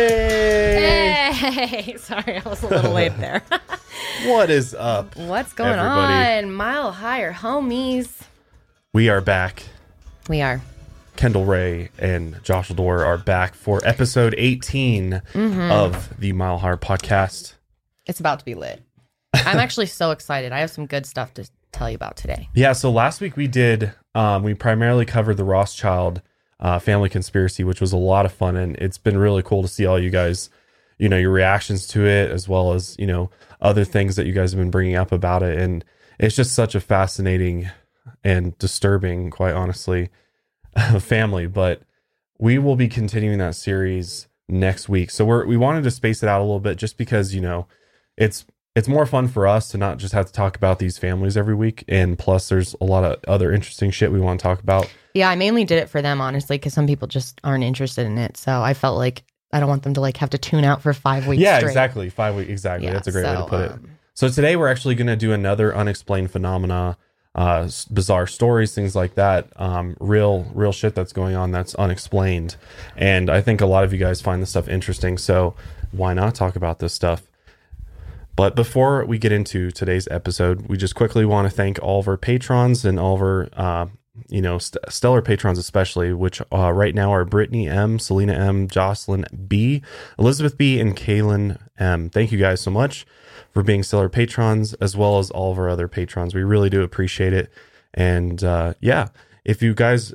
Hey! Hey, sorry, I was a little late there. What is up? What's going Everybody. on? Mile higher, homies. We are back. We are. Kendall Ray and Josh Dor are back for episode 18 Mm-hmm. of the Mile High podcast. It's about to be lit. I'm actually so excited. I have some good stuff to tell you about today. Yeah, so last week we did, um, we primarily covered the Rothschild uh, family conspiracy, which was a lot of fun. And it's been really cool to see all you guys, you know, your reactions to it, as well as, you know, other things that you guys have been bringing up about it. And it's just such a fascinating and disturbing, quite honestly, family. But we will be continuing that series next week. So we're, we wanted to space it out a little bit just because, you know, it's it's more fun for us to not just have to talk about these families every week. And plus there's a lot of other interesting shit we want to talk about. Yeah, I mainly did it for them, honestly, because some people just aren't interested in it. So I felt like I don't want them to like have to tune out for five weeks. yeah straight. exactly. Five weeks exactly. Yeah, that's a great way to so, put it. um, so today we're actually going to do another unexplained phenomena uh bizarre stories things like that. Um real real shit that's going on that's unexplained. And i think a lot of you guys find this stuff interesting. So why not talk about this stuff But before we get into today's episode, we just quickly want to thank all of our patrons and all of our, uh, you know, st- stellar patrons, especially, which uh, right now are Brittany M, Selena M, Jocelyn B, Elizabeth B, and Kaylin M. Thank you guys so much for being stellar patrons, as well as all of our other patrons. We really do appreciate it. And uh, yeah, if you guys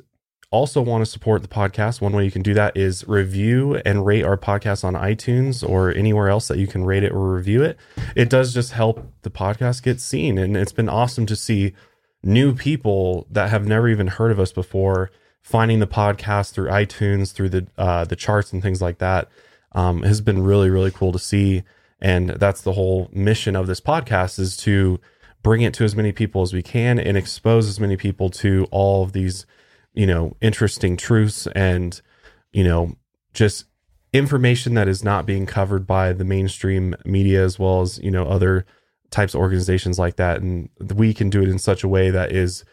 also want to support the podcast, one way you can do that is review and rate our podcast on iTunes or anywhere else that you can rate it or review it. It does just help the podcast get seen. And it's been awesome to see new people that have never even heard of us before finding the podcast through iTunes, through the uh, the charts and things like that. Um, has been really, really cool to see. And that's the whole mission of this podcast is to bring it to as many people as we can and expose as many people to all of these you know interesting truths and you know just information that is not being covered by the mainstream media as well as you know other types of organizations like that and we can do it in such a way that is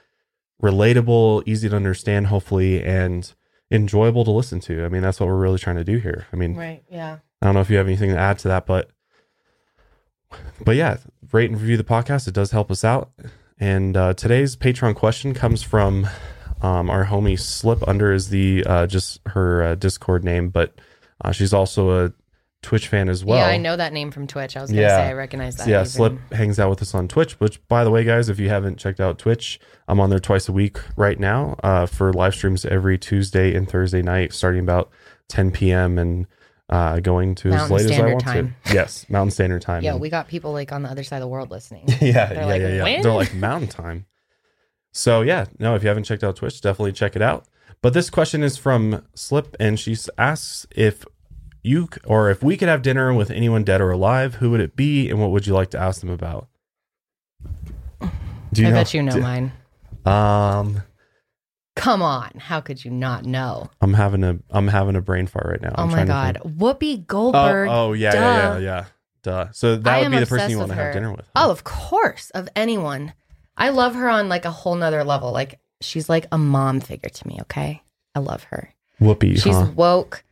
relatable easy to understand hopefully and enjoyable to listen to i mean that's what we're really trying to do here i mean Right. Yeah. I don't know if you have anything to add to that, but but yeah, rate and review the podcast. It does help us out. And uh, today's Patreon question comes from um, our homie Slip Under is the uh, just her uh, Discord name, but uh, she's also a Twitch fan as well. yeah, I know that name from Twitch. I was gonna Yeah. say I recognize that. Yeah, even. Slip hangs out with us on Twitch. Which, by the way, guys, if you haven't checked out Twitch, I'm on there twice a week right now uh, for live streams every Tuesday and Thursday night, starting about 10 p.m. and uh, going to as Mountain late as I want Time. to. Yes, Mountain Standard Time. Yeah, we got people like on the other side of the world listening. yeah, They're yeah, like, yeah, yeah. "When?" They're like Mountain Time. So yeah, no, if you haven't checked out Twitch, definitely check it out. But this question is from Slip, and she asks if you or if we could have dinner with anyone dead or alive, who would it be, and what would you like to ask them about? Do I bet you know do- mine. Um, Come on, how could you not know? I'm having a I'm having a brain fart right now. oh I'm my god. Whoopi Oh, Goldberg. oh yeah, duh. yeah, yeah, yeah. Duh. So that I would be the person you want to have dinner with. Oh, of course, of anyone. I love her on like a whole nother level. Like she's like a mom figure to me. Okay, I love her. Whoopi. She's huh? woke.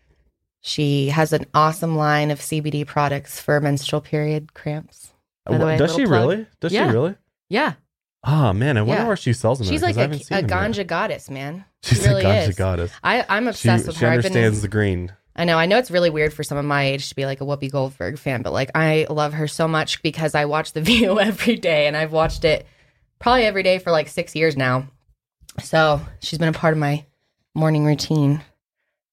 She has an awesome line of CBD products for menstrual period cramps. by the way, Does she plug. really? Does Yeah. she really? Yeah, Oh man, I wonder Yeah. where she sells them. She's like a, a them yet. ganja goddess, man. She's She really a ganja is. goddess. I, I'm She, obsessed with she her. Been- understands the green. I know. I know it's really weird for someone my age to be like a Whoopi Goldberg fan, but like I love her so much because I watch The View every day, and I've watched it probably every day for like six years now. So she's been a part of my morning routine.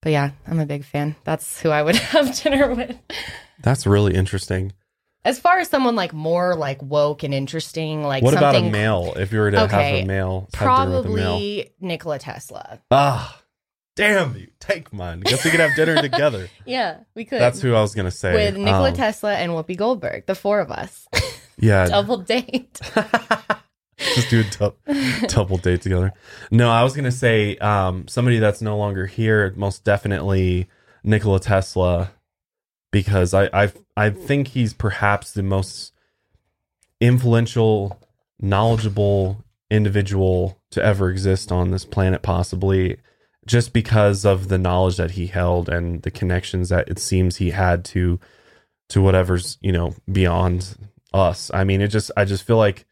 But yeah, I'm a big fan. That's who I would have dinner with. That's really interesting. As far as someone like more like woke and interesting, like what about a male? If you were to have a male, with a male. probably Nikola Tesla. Ah, damn you! Take mine. Guess we could have dinner together. Yeah, we could. That's who I was gonna say. with Nikola Um, Tesla and Whoopi Goldberg, the four of us. Yeah, Double date. just do a dou- double date together. No, I was gonna say um, somebody that's no longer here. Most definitely Nikola Tesla, because I I I think he's perhaps the most influential, knowledgeable individual to ever exist on this planet, possibly just because of the knowledge that he held and the connections that it seems he had to to whatever's you know beyond us. I mean, it just I just feel like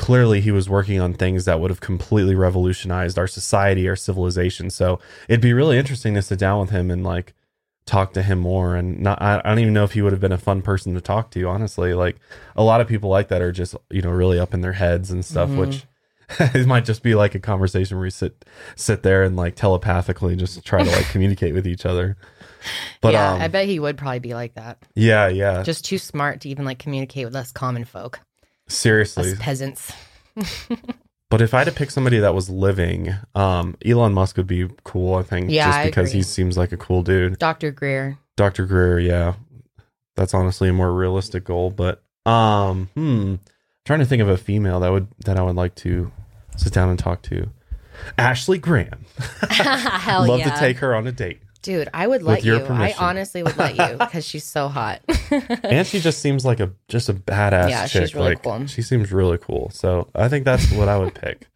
clearly he was working on things that would have completely revolutionized our society, our civilization. So it'd be really interesting to sit down with him and like talk to him more. And not, I, don't even know if he would have been a fun person to talk to. Honestly, like a lot of people like that are just you know really up in their heads and stuff, Mhm. which. it might just be like a conversation where we sit sit there and like telepathically just try to like communicate with each other. But yeah, um, I bet he would probably be like that. yeah, yeah. Just too smart to even like communicate with us common folk, Seriously. us peasants. But if I had to pick somebody that was living, um, Elon Musk would be cool, I think. Yeah, just because he seems like a cool dude. Dr. Greer. Dr. Greer, yeah. That's honestly a more realistic goal. But um, hmm. trying to think of a female that would that I would like to sit down and talk to. Ashley Graham. Hell Love yeah. to take her on a date. Dude, I would let you. I honestly would let you because she's so hot. and she just seems like a just a badass Yeah, chick. she's really like, cool. She seems really cool. So I think that's what I would pick.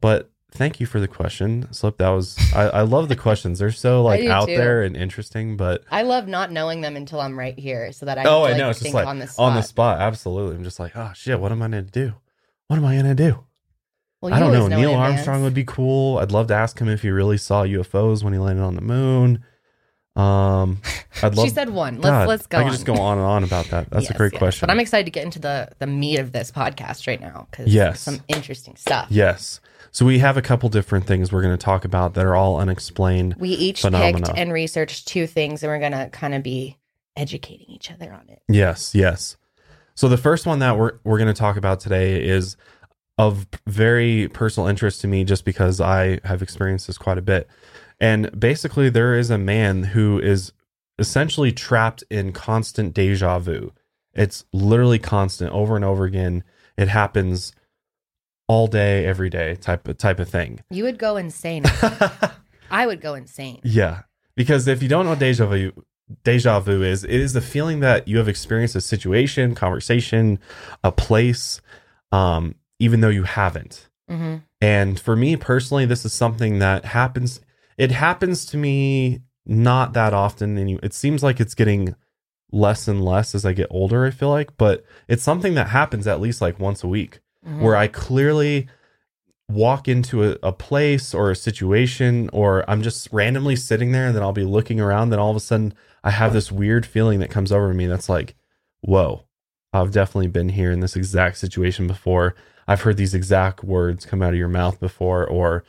But thank you for the question, Slip. That was I, I love the questions. They're so like out too. there and interesting. But I love not knowing them until I'm right here so that I oh, can, I know it's just like on the spot. on the spot. Absolutely. I'm just like, oh shit, what am I gonna do? What am I gonna do? Well, I don't know. in Neil. Armstrong would be cool. I'd love to ask him if he really saw UFOs when he landed on the moon. Um, I'd love. She said one. Let's God, let's go. I on. could just go on and on about that. That's a great yes. question. But I'm excited to get into the the meat of this podcast right now because Yes. some interesting stuff. Yes. So we have a couple different things we're going to talk about that are all unexplained. We each Phenomena. picked and researched two things, and we're gonna kind of be educating each other on it. Yes, yes. So the first one that we're we're going to talk about today is of very personal interest to me just because I have experienced this quite a bit. And basically there is a man who is essentially trapped in constant deja vu. It's literally constant over and over again. It happens all day every day type of type of thing. You would go insane. I would go insane. Yeah, because if you don't know what deja vu, deja vu is, it is the feeling that you have experienced a situation, conversation, a place, um, even though you haven't. hmm And for me personally, this is something that happens. It happens to me not that often, and it seems like it's getting less and less as I get older. I feel like, but it's something that happens at least like once a week Mm-hmm. where I clearly walk into a, a place or a situation, or I'm just randomly sitting there and then I'll be looking around, then all of a sudden I have this weird feeling that comes over me that's like, whoa, I've definitely been here in this exact situation before. I've heard these exact words come out of your mouth before, or,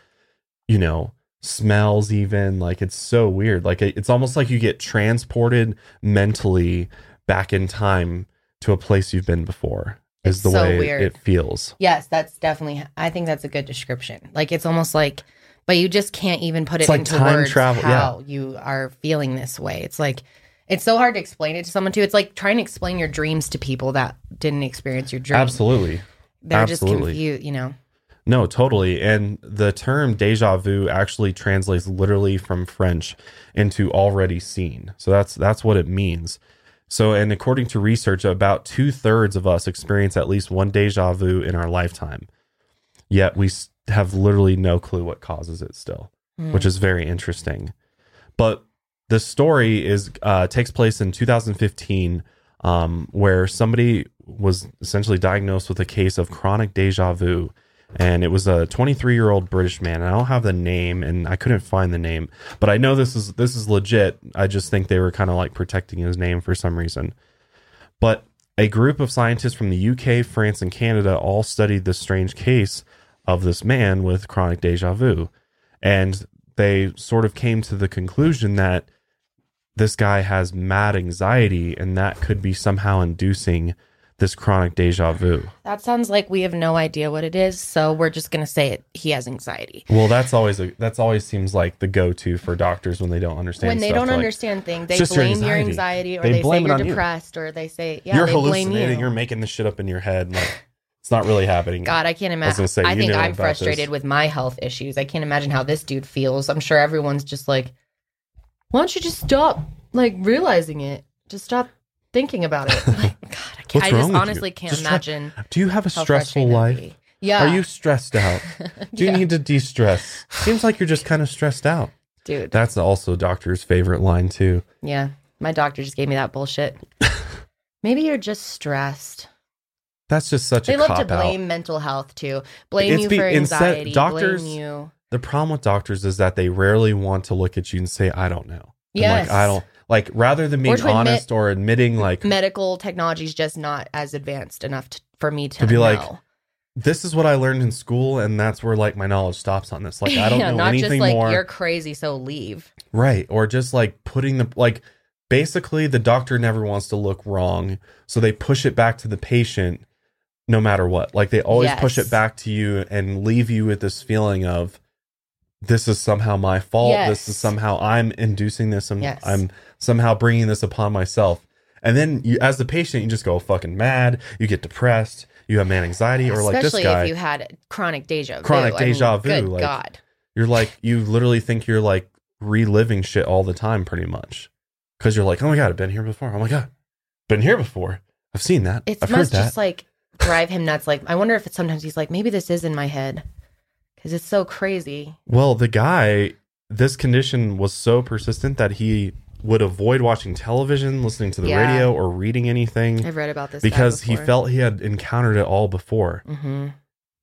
you know, smells even. Like it's so weird. Like it's almost like you get transported mentally back in time to a place you've been before is It's the so way weird. it feels. Yes, that's definitely. I think that's a good description. Like it's almost like, but you just can't even put It's it like into time words travel, yeah. how you are feeling this way. It's like it's so hard to explain it to someone too. It's like trying to explain your dreams to people that didn't experience your dream. Absolutely. They're just absolutely. confused. You know. No, totally. And the term deja vu actually translates literally from French into already seen. So that's that's what it means. So, and according to research, about two thirds of us experience at least one deja vu in our lifetime. Yet we have literally no clue what causes it still, Mm. which is very interesting. But the story is uh, takes place in 2015, um, where somebody was essentially diagnosed with a case of chronic deja vu, and it was a 23 year old British man. And I don't have the name, and I couldn't find the name, but I know this is this is legit. I just think they were kind of like protecting his name for some reason. But a group of scientists from the UK, France, and Canada all studied this strange case of this man with chronic deja vu. And they sort of came to the conclusion that this guy has mad anxiety and that could be somehow inducing this chronic deja vu. That sounds like we have no idea what it is, so we're just gonna say it. He has anxiety. Well, that's always a that's always seems like the go-to for doctors when they don't understand when they stuff. don't like, understand things, they "It's just your blame your anxiety." anxiety, or They they, say blame it you're on you. depressed, or they say yeah, you're they blame hallucinating, you. you're making this shit up in your head. Like it's not really happening. God, I can't imagine. gonna say, I think I'm frustrated this. with my health issues. I can't imagine how this dude feels. I'm sure everyone's just like, why don't you just stop like realizing it? Just stop thinking about it. Like, God, I, can't, What's I just honestly can't Just try- imagine Do you have a stressful life? Yeah. Are you stressed out? Do you Yeah. need to de stress? Seems like you're just kind of stressed out. Dude. That's also doctor's favorite line, too. Yeah. My doctor just gave me that bullshit. Maybe you're just stressed. That's just such They a They love to out. blame mental health too. Blame It's you be- for instead- anxiety. doctors- blame you. The problem with doctors is that they rarely want to look at you and say, I don't know. Yes. Like, I don't, like, rather than being admit- honest or admitting, like, Medical technology is just not as advanced enough to, for me to, To be like, know. this is what I learned in school, and that's where, like, my knowledge stops on this. Like, I don't yeah, know not anything just like more. you're crazy, so leave. Right. Or just like putting the like basically the doctor never wants to look wrong. So they push it back to the patient no matter what. Like they always push it back to you and leave you with this feeling of this is somehow my fault. This is somehow I'm inducing this and Yes. I'm somehow bringing this upon myself. And then you, as the patient, you just go fucking mad. You get depressed. You have man anxiety, or like this Especially guy. if you had chronic deja vu. Chronic I mean, deja vu, Good like- God. you're like you literally think you're like reliving shit all the time pretty much because you're like oh my god i've been here before oh my god been here before i've seen that It i've heard must just like drive him nuts. Like I wonder if it's sometimes he's like, maybe this is in my head because it's so crazy. well the guy this condition was so persistent that he would avoid watching television listening to the Yeah. radio or reading anything I've read about this because he felt he had encountered it all before Mhm.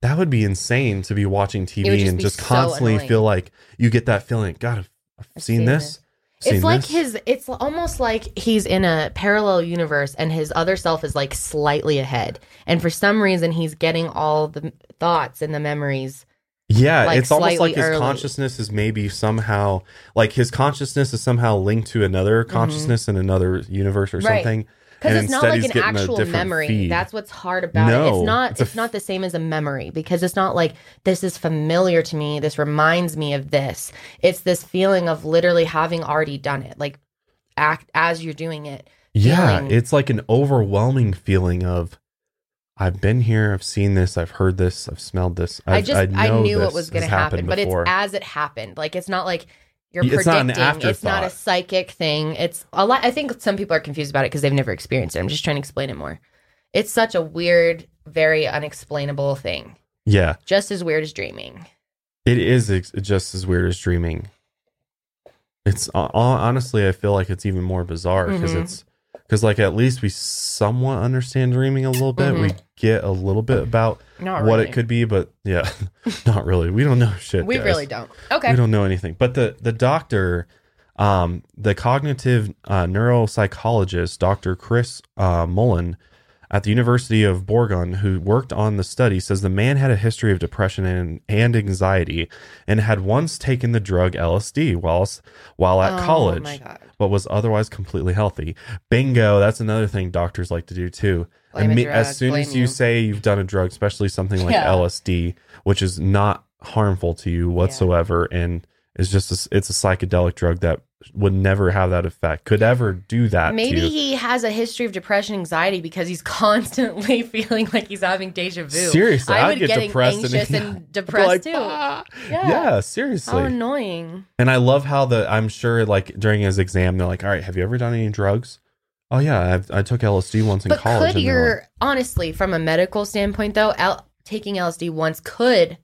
that would be insane to be watching tv just and just so constantly annoying. feel like you get that feeling god i've, I've I've seen, seen this seen It's like this." his. It's almost like he's in a parallel universe, and his other self is like slightly ahead. And for some reason, he's getting all the thoughts and the memories. Yeah, like, it's almost like his early. consciousness is maybe somehow like his consciousness is somehow linked to another consciousness in another universe or Mm-hmm. Right. something. Because it's not like an actual memory. feed. That's what's hard about it. No, It's not. it's It's, a not the same as a memory because it's not like this is familiar to me. This reminds me of this. It's this feeling of literally having already done it, like act as you're doing it. Yeah, feeling. it's like an overwhelming feeling of I've been here, I've seen this, I've heard this, I've smelled this. i I've, just I, know knew what was going to happen, but before. it's as it happened. Like it's not like you're It's not an predicting. It's not a psychic thing. It's a lot. I think some people are confused about it because they've never experienced it. I'm just trying to explain it more. It's such a weird, very unexplainable thing. yeah, Just as weird as dreaming. it is ex- just as weird as dreaming. It's uh, honestly, I feel like it's even more bizarre because Mhm. it's because like at least we somewhat understand dreaming a little bit. We get a little bit about Not what really. it could be, but yeah, not really. We don't know shit. We guys. really don't. Okay. We don't know anything. But the the doctor, um, the cognitive uh, neuropsychologist, Dr. Chris uh, Mullen at the University of Bourgogne, who worked on the study, says the man had a history of depression and, and anxiety, and had once taken the drug LSD whilst while at Oh, college but was otherwise completely healthy. Bingo, that's another thing doctors like to do too. Blame a Imme- as soon as you, you. say you've done a drug, especially something like Yeah. LSD, which is not harmful to you whatsoever, and is just a, it's a psychedelic drug that would never have that effect, could ever do that. Maybe he has a history of depression, anxiety because he's constantly feeling like he's having deja vu. Seriously, I I'd get get depressed and- anxious yeah. and, depressed like, too. "Ah." Yeah. yeah, seriously. How annoying. And I love how the I'm sure like during his exam they're like, all right, have you ever done any drugs? Oh yeah, I've, I took LSD once in But college. could and they're like, honestly, from a medical standpoint, though, L- taking LSD once could,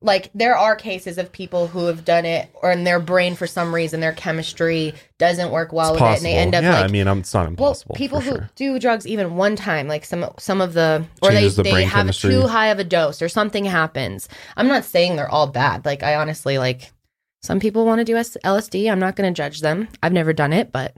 like, there are cases of people who have done it, or in their brain for some reason their chemistry doesn't work well it's with possible. it, and they end up yeah, like. I mean, I'm, it's not well, impossible. people who sure. do drugs even one time, like some some of the, or they, the they have chemistry. too high of a dose, or something happens. I'm not saying they're all bad. Like I honestly like, some people want to do S- LSD. I'm not going to judge them. I've never done it, but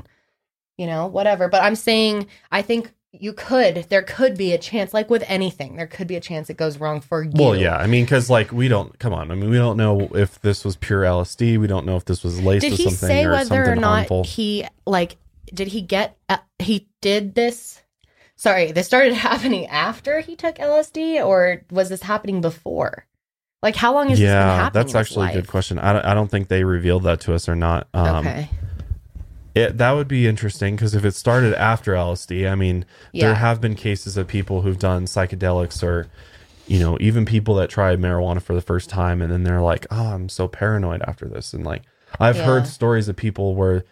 you know, whatever. But I'm saying, I think you could, there could be a chance, like with anything, there could be a chance it goes wrong for you. Well, yeah, I mean, because like we don't come on. I mean, we don't know if this was pure LSD. We don't know if this was laced Did he something say or whether something or not harmful. he, like, did he get, uh, he did this? Sorry, this started happening after he took LSD, or was this happening before? Like, how long has this been yeah, happening? that's actually a good question. I don't, I don't think they revealed that to us or not. Um, okay. It, that would be interesting because if it started after LSD, I mean, Yeah. there have been cases of people who've done psychedelics or, you know, even people that tried marijuana for the first time and then they're like, oh, I'm so paranoid after this. And like, I've Yeah. heard stories of people where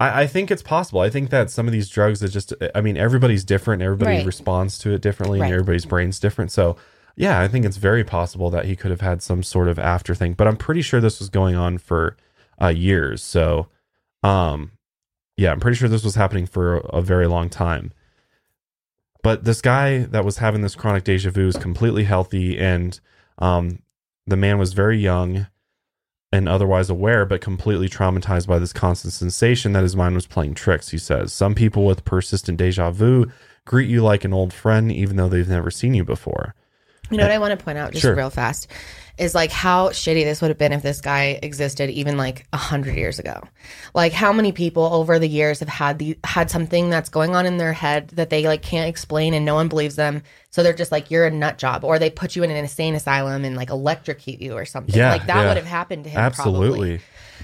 I, I think it's possible. I think that some of these drugs are just, I mean, everybody's different. Everybody Right. responds to it differently Right. and everybody's brain's different. So yeah, I think it's very possible that he could have had some sort of after thing, but I'm pretty sure this was going on for uh, years. So, um, yeah, I'm pretty sure this was happening for a very long time. But this guy that was having this chronic deja vu is completely healthy, and um, the man was very young and otherwise aware, but completely traumatized by this constant sensation that his mind was playing tricks. He says, Some people with persistent deja vu greet you like an old friend, even though they've never seen you before. You know what I want to point out just Sure. real fast is like how shitty this would have been if this guy existed even like a hundred years ago. Like how many people over the years have had the had something that's going on in their head that they like can't explain and no one believes them. So they're just like you're a nut job, or they put you in an insane asylum and like electrocute you or something. Yeah, like that yeah. would have happened to him. Absolutely. Probably.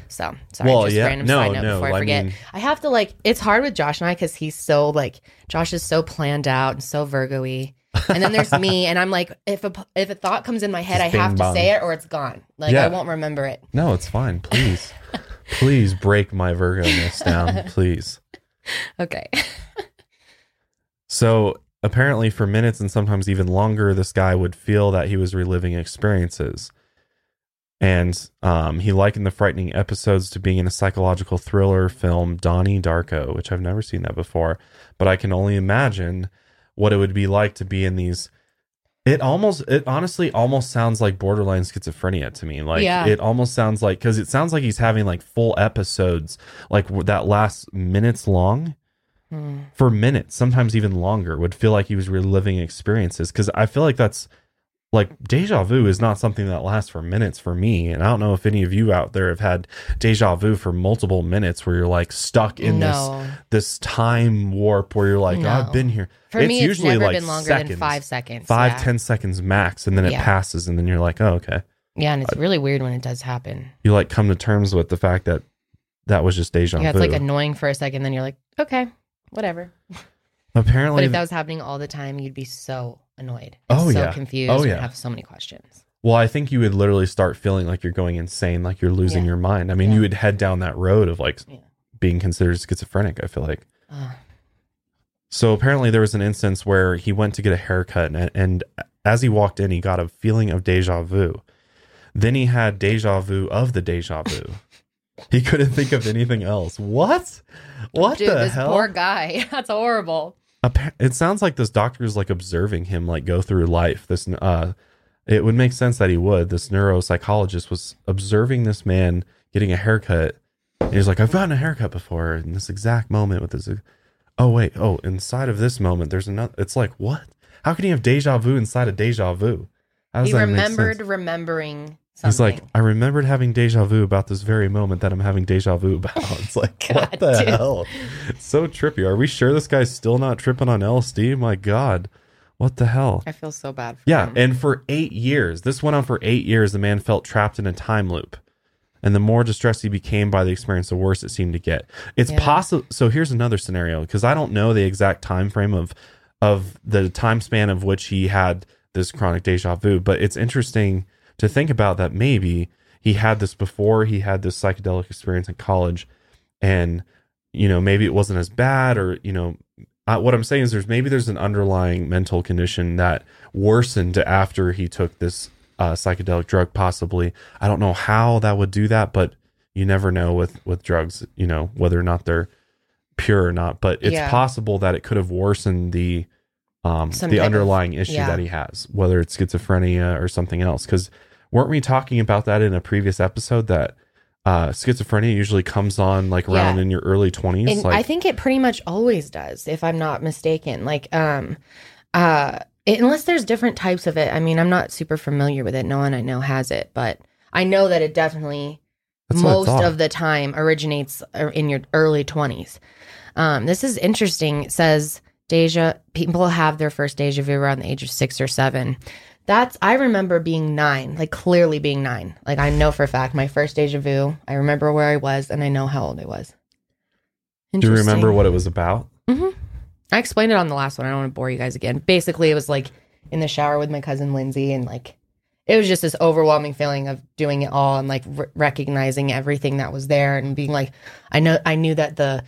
So sorry, Well, just yeah, random no, side note no, before I I forget. mean- I have to like it's hard with Josh and I because he's so like Josh is so planned out and so Virgo-y. And then there's me, and I'm like, if a if a thought comes in my head, Just I have to bong. say it or it's gone. Like Yeah. I won't remember it. No, it's fine. Please, please break my Virgo-ness down, please. Okay. So apparently, for minutes and sometimes even longer, this guy would feel that he was reliving experiences. And um, he likened the frightening episodes to being in a psychological thriller film, Donnie Darko, which I've never seen that before. But I can only imagine what it would be like to be in these. It almost, it honestly almost sounds like borderline schizophrenia to me. Like, Yeah. it almost sounds like, because it sounds like he's having like full episodes, like that last minutes long Hmm. for minutes, sometimes even longer, would feel like he was reliving experiences. Because I feel like that's like deja vu is not something that lasts for minutes for me. And I don't know if any of you out there have had deja vu for multiple minutes where you're like stuck in no. this this time warp where you're like, oh, I've been here. For me, it's never been longer than five seconds. five, yeah. ten seconds max, and then it Yeah. passes, and then you're like, oh, okay. Yeah, and it's uh, really weird when it does happen. You like come to terms with the fact that that was just deja Yeah, vu. it's like annoying for a second, then you're like, okay, whatever. Apparently, But if that was happening all the time, you'd be so annoyed. Oh, so yeah. Oh, confused. Oh, yeah. have so many questions. Well, I think you would literally start feeling like you're going insane, like you're losing Yeah. your mind. I mean, Yeah. you would head down that road of like Yeah. being considered schizophrenic, I feel like. Ugh. So apparently there was an instance where he went to get a haircut and, and as he walked in, he got a feeling of deja vu. Then he had deja vu of the deja vu. he couldn't think of anything else. What? What Dude, the this hell? poor guy. That's horrible. It sounds like this doctor is like observing him like go through life. This uh it would make sense that he would. This neuropsychologist was observing this man getting a haircut. And he's like i've gotten a haircut before in this exact moment with this oh wait. Oh inside of this moment there's another it's like what? How can you have deja vu inside of deja vu? He remembered sense? Remembering He's like, I remembered having deja vu about this very moment that I'm having deja vu about. It's like, what the dude. hell? It's so trippy. Are we sure this guy's still not tripping on LSD? My God. What the hell? I feel so bad for Yeah. him. And for eight years, this went on for eight years. The man felt trapped in a time loop. And the more distressed he became by the experience, the worse it seemed to get. It's Yeah. possible. So here's another scenario because I don't know the exact time frame of of the time span of which he had this chronic deja vu, but it's interesting to think about that maybe he had this before he had this psychedelic experience in college, and you know maybe it wasn't as bad, or you know uh, what I'm saying is there's maybe there's an underlying mental condition that worsened after he took this uh, psychedelic drug. Possibly, I don't know how that would do that, but you never know with with drugs. You know whether or not they're pure or not, but it's Yeah. possible that it could have worsened the um Some the type of- underlying issue yeah. that he has, whether it's schizophrenia or something else. Because weren't we talking about that in a previous episode that uh schizophrenia usually comes on like around Yeah. in your early twenties? and Like I think it pretty much always does, if I'm not mistaken. Like, um, uh, it- unless there's different types of it. I mean, I'm not super familiar with it. No one I know has it, but I know that it definitely most of the time originates uh, in your early 20s. Um, this is interesting. It says deja people have their first deja vu around the age of six or seven. That's I remember being nine, like clearly being nine. Like I know for a fact my first deja vu. I remember where I was and I know how old I was. do you remember what it was about? Mm-hmm. I explained it on the last one. I don't want to bore you guys again. Basically, it was like in the shower with my cousin Lindsay, and like it was just this overwhelming feeling of doing it all and like r- recognizing everything that was there and being like, I know, I knew that the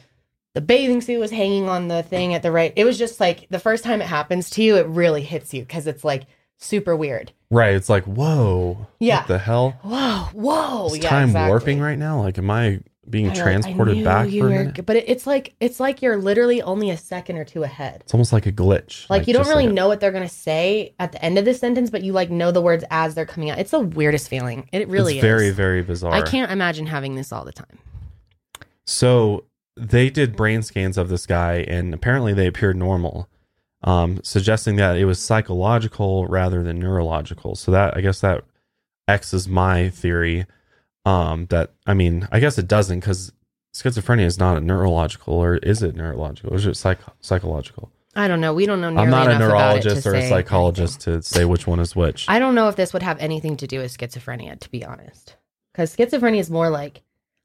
the bathing suit was hanging on the thing at the right. It was just like the first time it happens to you, it really hits you because it's like super weird. Right. It's like, whoa. Yeah. What the hell? Whoa, whoa. Is yeah, time exactly. warping right now? Like, am I being I know, I transported back for a were- minute? But it's like it's like you're literally only a second or two ahead. It's almost like a glitch. Like, you don't really like a- know what they're gonna say at the end of the sentence, but you like know the words as they're coming out. It's the weirdest feeling. It really it's very, very bizarre. I can't imagine having this all the time. So they did brain scans of this guy, and apparently they appeared normal, um, suggesting that it was psychological rather than neurological. So that I guess that X is my theory. Um, that I mean, I guess it doesn't because schizophrenia is not a neurological, or is it neurological? Or is it psych- psychological? I don't know. We don't know. I'm not a enough about it to neurologist or a psychologist to say which one is which. I don't know if this would have anything to do with schizophrenia, to be honest. Because schizophrenia is more like,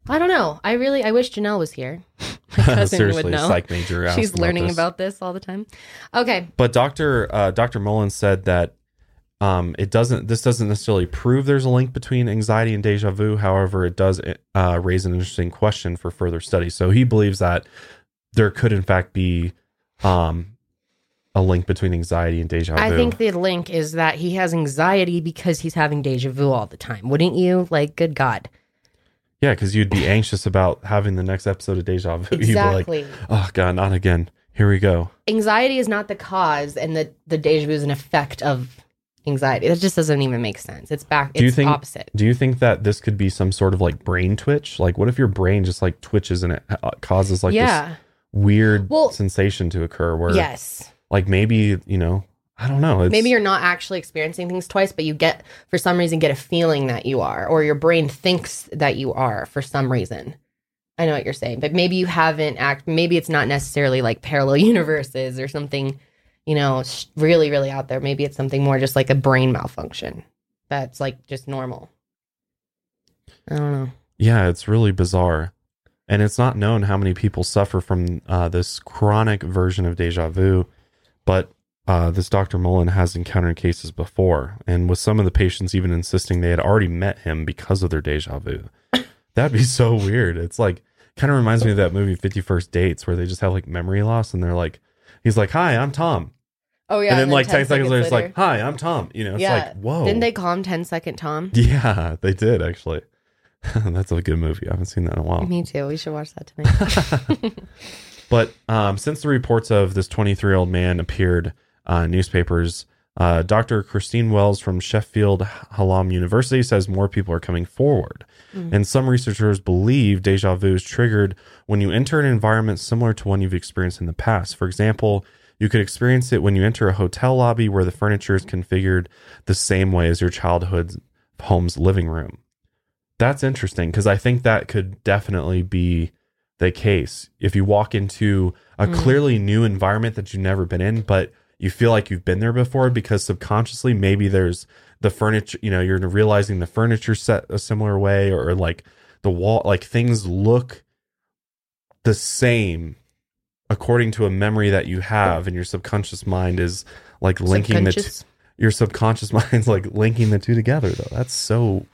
I don't know. I really, I wish Janelle was here. My cousin Seriously, would know. psych major. asked She's learning this. about this all the time. Okay. But Doctor uh, Doctor Mullen said that um, it doesn't. This doesn't necessarily prove there's a link between anxiety and deja vu. However, it does uh, raise an interesting question for further study. So he believes that there could, in fact, be um, a link between anxiety and deja vu. I think the link is that he has anxiety because he's having deja vu all the time. Wouldn't you? Like, good God. Yeah, because you'd be anxious about having the next episode of deja vu. Exactly. Like, oh god, not again. Here we go. anxiety is not the cause, and the, the deja vu is an effect of anxiety. That just doesn't even make sense. It's back. Do you think- opposite. Do you think that this could be some sort of like brain twitch? Like, what if your brain just like twitches and it uh, causes like this yeah. weird Well- sensation to occur where Yes. like maybe you know i don't know. It's, maybe you're not actually experiencing things twice but you get for some reason get a feeling that you are or your brain thinks that you are for some reason. I know what you're saying but maybe you haven't act maybe it's not necessarily like parallel universes or something you know really really out there. Maybe it's something more just like a brain malfunction that's like just normal. I don't know. Yeah it's really bizarre. And it's not known how many people suffer from uh, this chronic version of deja vu but uh, this dr mullen has encountered cases before and with some of the patients even insisting they had already met him because of their deja vu. That'd be so weird. It's like kind of reminds me of that movie 51st dates where they just have like memory loss and they're like he's like hi i'm tom. Oh yeah and then like 10 seconds later it's like hi i'm tom. You know it's Yeah. like whoa. Didn't they call him 10 second tom? Yeah, they did actually. That's a good movie. I haven't seen that in a while. me too. We should watch that tonight. But um, since the reports of this 23 year old man appeared uh, newspapers, uh, Dr. Christine Wells from Sheffield Hallam University says more people are coming forward. And some researchers believe deja vu is triggered when you enter an environment similar to one you've experienced in the past. For example, you could experience it when you enter a hotel lobby where the furniture is configured the same way as your childhood home's living room. That's interesting because I think that could definitely be the case. If you walk into a Mm. clearly new environment that you've never been in, but you feel like you've been there before because subconsciously maybe there's the furniture, you know, you're realizing the furniture set a similar way or like the wall, like things look the same according to a memory that you have, and your subconscious mind is like linking the two, your subconscious mind's like linking the two together though. That's so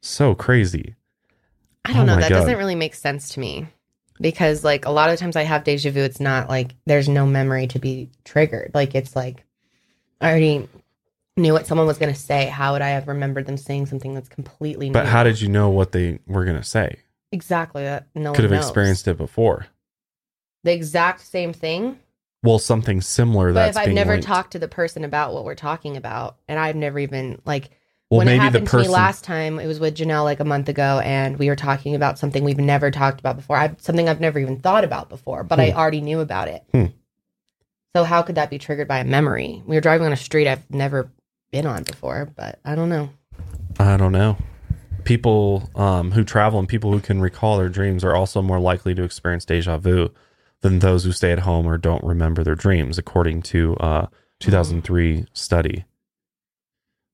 so crazy. I don't Oh know. That God. doesn't really make sense to me because, like, a lot of times I have deja vu. It's not like there's no memory to be triggered. Like, it's like I already knew what someone was going to say. How would I have remembered them saying something that's completely new? But how did you know what they were gonna say? exactly that? No Could have knows. experienced it before. the exact same thing. Well, something similar. But that's if I've never linked. talked to the person about what we're talking about, and I've never even like well, when it happened to me last time, it was with Janelle like a month ago, and we were talking about something we've never talked about before. I, something I've never even thought about before, but I Hmm. already knew about it. Hmm. So how could that be triggered by a memory? We were driving on a street I've never been on before, but I don't know. I don't know. People um, who travel and people who can recall their dreams are also more likely to experience deja vu than those who stay at home or don't remember their dreams, according to a 2003 study.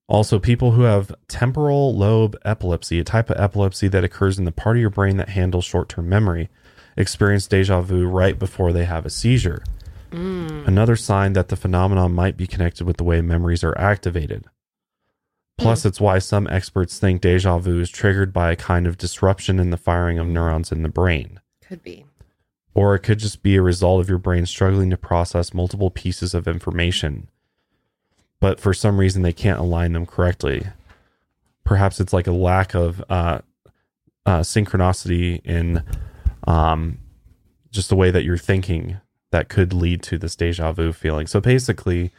Also, people who have temporal lobe epilepsy, a type of epilepsy that occurs in the part of your brain that handles short term memory, experience deja vu right before they have a seizure. Mm. Another sign that the phenomenon might be connected with the way memories are activated. Plus, mm. it's why some experts think deja vu is triggered by a kind of disruption in the firing of neurons in the brain. Could be. Or it could just be a result of your brain struggling to process multiple pieces of information. But for some reason they can't align them correctly. Perhaps it's like a lack of uh, uh, synchronicity in um, just the way that you're thinking that could lead to this deja vu feeling. So basically,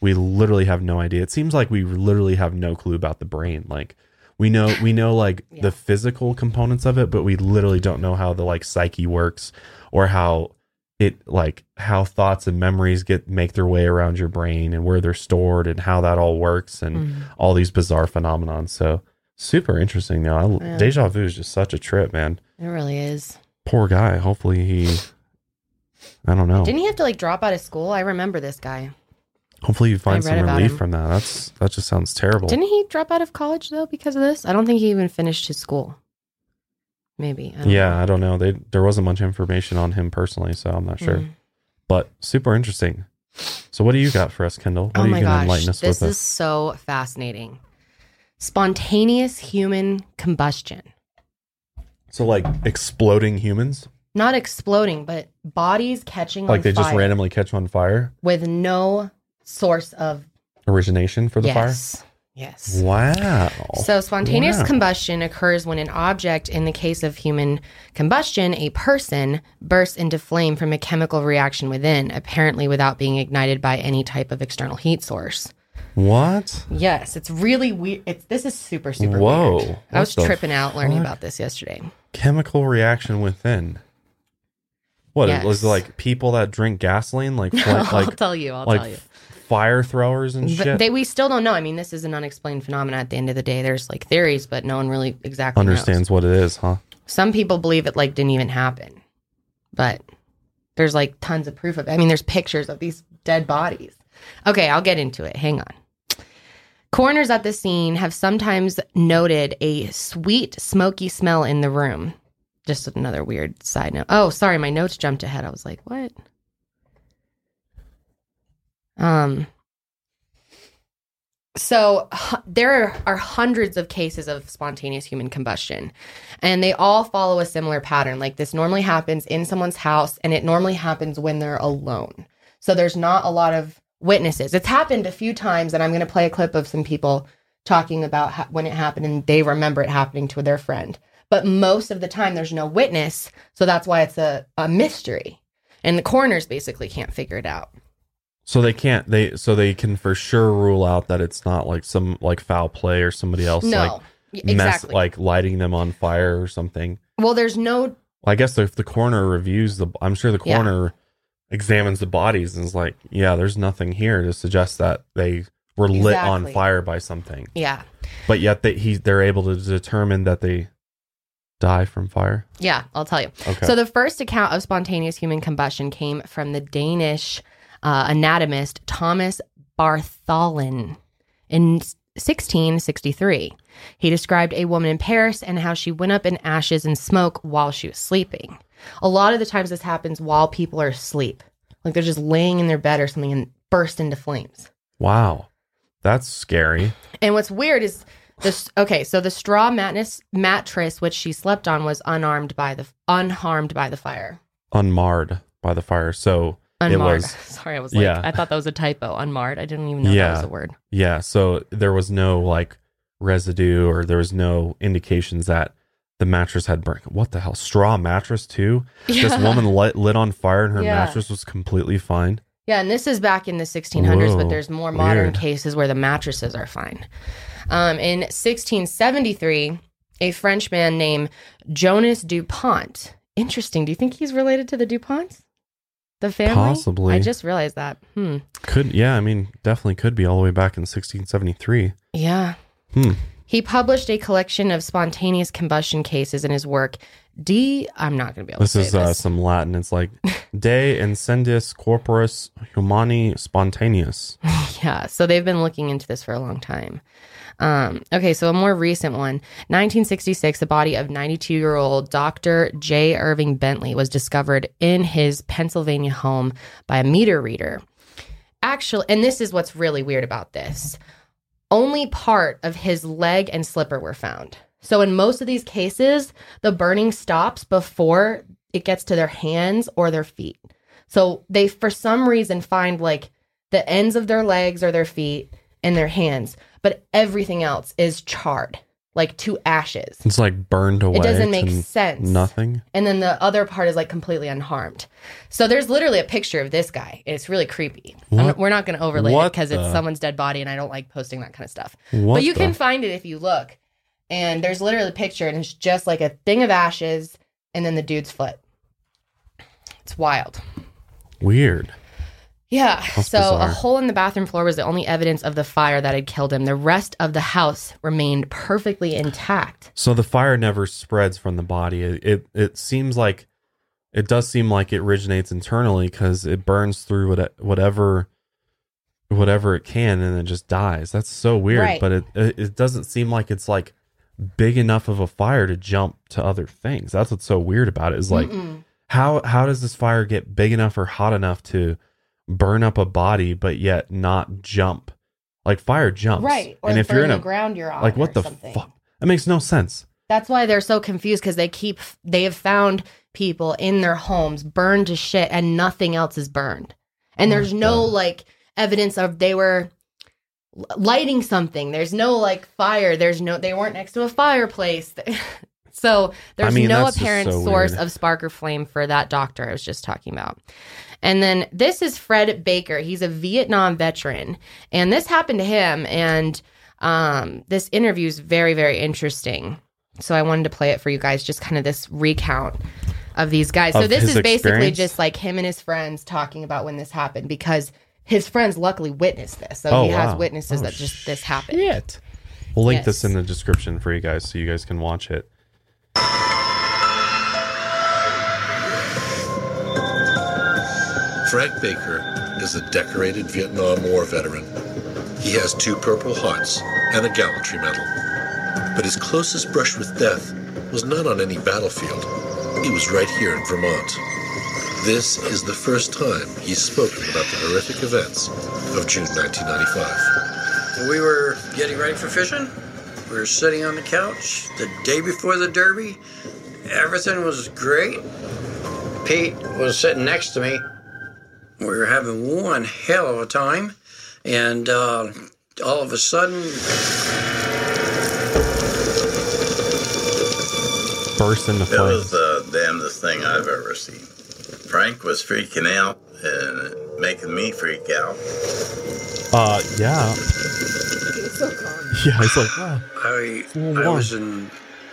we literally have no idea. It seems like we literally have no clue about the brain. Like we know we know like Yeah. the physical components of it, but we literally don't know how the like psyche works or how it like how thoughts and memories get make their way around your brain and where they're stored and how that all works and Mhm. all these bizarre phenomenon. So super interesting though. I, Yeah. Deja vu is just such a trip, man. It really is. Poor guy. Hopefully he I don't know. Didn't he have to like drop out of school? I remember this guy. Hopefully you find some relief him. from that. That's that just sounds terrible. Didn't he drop out of college though because of this? I don't think he even finished his school. Maybe. I yeah, know. I don't know. They there wasn't much information on him personally, so I'm not sure. Mm. But super interesting. So what do you got for us, Kendall? What Oh are you my gosh, enlighten us this is so fascinating. Spontaneous human combustion. So like exploding humans? Not exploding, but bodies catching Like they just randomly catch on fire? with no source of Origination for the fire? yes. Yes. Wow. So, spontaneous Wow. combustion occurs when an object, in the case of human combustion, a person, bursts into flame from a chemical reaction within, apparently without being ignited by any type of external heat source. What? Yes, it's really weird. It's this is super super Whoa. weird. I was tripping out learning about this yesterday. Chemical reaction within. What Yes. was it like people that drink gasoline? Like fl- I'll tell you. I'll like tell you. Fire throwers and But shit? they, we still don't know. I mean, this is an unexplained phenomenon. At the end of the day, there's like theories, but no one really exactly knows. Understands what it is, huh? Some people believe it like didn't even happen, but there's like tons of proof of it. I mean, there's pictures of these dead bodies. Okay, I'll get into it. Hang on. Coroners at the scene have sometimes noted a sweet, smoky smell in the room. Just another weird side note. Oh, sorry, my notes jumped ahead. I was like, what? Um, so there are, hundreds of cases of spontaneous human combustion, and they all follow a similar pattern. Like this normally happens in someone's house, and it normally happens when they're alone. So there's not a lot of witnesses. It's happened a few times, and I'm going to play a clip of some people talking about when it happened, and they remember it happening to their friend. But most of the time, there's no witness, so that's why it's a, a mystery, and the coroners basically can't figure it out. So they can't they so they can for sure rule out that it's not like some like foul play or somebody else no, like Y- mess like lighting them on fire or something. well, there's no Well, I guess if the coroner reviews the I'm sure the Yeah. examines the bodies and is like, yeah, there's nothing here to suggest that they were lit on fire by something. yeah. But yet they he they're able to determine that they die from fire. Yeah, I'll tell you. Okay. So the first account of spontaneous human combustion came from the Danish uh, anatomist Thomas Bartholin in 1663. He described a woman in Paris and how she went up in ashes and smoke while she was sleeping. A lot of the times this happens while people are asleep. Like they're just laying in their bed or something and burst into flames. wow. That's scary. And what's weird is this. Okay, so the straw mattress, mattress which she slept on was unarmed by the unharmed by the fire. Unmarred by the fire. So Unmarred. was Sorry, I was like, Yeah. I thought that was a typo. Unmarred. I didn't even know that was a word. Yeah, so there was no like residue or there was no indications that the mattress had burnt. What the hell? Straw mattress too? This woman lit, lit on fire and her Yeah. mattress was completely fine. Yeah, and this is back in the 1600s, but there's more modern weird. cases where the mattresses are fine. Um, in 1673, a Frenchman named Jonas Dupont. Interesting. Do you think he's related to the Duponts? The family? Possibly. I just realized that. Hmm. Could yeah, I mean, definitely could be all the way back in 1673. Yeah. Hmm. He published a collection of spontaneous combustion cases in his work. D. I'm not going to be able This to is say uh, this. Is some Latin. It's like De Incendis Corporis Humani Spontaneous. Yeah, so they've been looking into this for a long time. Um, okay, so a more recent one 1966, the body of 92 year old Dr. J. Irving Bentley was discovered in his Pennsylvania home by a meter reader. Actually, and this is what's really weird about this only part of his leg and slipper were found. So, in most of these cases, the burning stops before it gets to their hands or their feet. So, they, for some reason, find like the ends of their legs or their feet in their hands, but everything else is charred, like to ashes. It's like burned away. It doesn't make sense. Nothing. And then the other part is like completely unharmed. So there's literally a picture of this guy. It's really creepy. Not- we're not going to overlay it because it's someone's dead body, and I don't like posting that kind of stuff. What but you the- can find it if you look. And there's literally a picture, and it's just like a thing of ashes, and then the dude's foot. It's wild. Weird. Yeah. That's so a hole in the bathroom floor was the only evidence of the fire that had killed him. The rest of the house remained perfectly intact. So the fire never spreads from the body. It it, it seems like it does seem like it originates internally because it burns through what, whatever whatever it can and it just dies. That's so weird. Right. But it, it it doesn't seem like it's like big enough of a fire to jump to other things. That's what's so weird about it. Is like Mm-mm. how how does this fire get big enough or hot enough to burn up a body but yet not jump? Like fire jumps, right. Or and if you're in a ground you're on. like what the something. fuck, that makes no sense. That's why they're so confused because they keep they have found people in their homes burned to shit and nothing else is burned. And oh there's no the- like evidence of they were lighting something. There's no like fire. There's no they weren't next to a fireplace. so there's mean, no apparent so source weird. of spark or flame for that doctor I was just talking about. And then this is Fred Baker. He's a Vietnam veteran. And this happened to him. And um, this interview is very, very interesting. So I wanted to play it for you guys, just kind of this recount of these guys. so this his is basically experience? just like him and his friends talking about when this happened because his friends luckily witnessed this. So Oh, he has wow. witnesses Oh, that just this happened. Shit. We'll link this in the description for you guys so you guys can watch it. Frank Baker is a decorated Vietnam War veteran. He has two Purple Hearts and a Gallantry Medal. But his closest brush with death was not on any battlefield. It was right here in Vermont. This is the first time he's spoken about the horrific events of June 1995. We were getting ready for fishing. We were sitting on the couch the day before the Derby. Everything was great. Pete was sitting next to me. We were having one hell of a time. And uh, all of a sudden, Burst into It was flames. the damnedest thing I've ever seen. Frank was freaking out and making me freak out. Uh, yeah. Yeah, it's like, wow. I, little I was in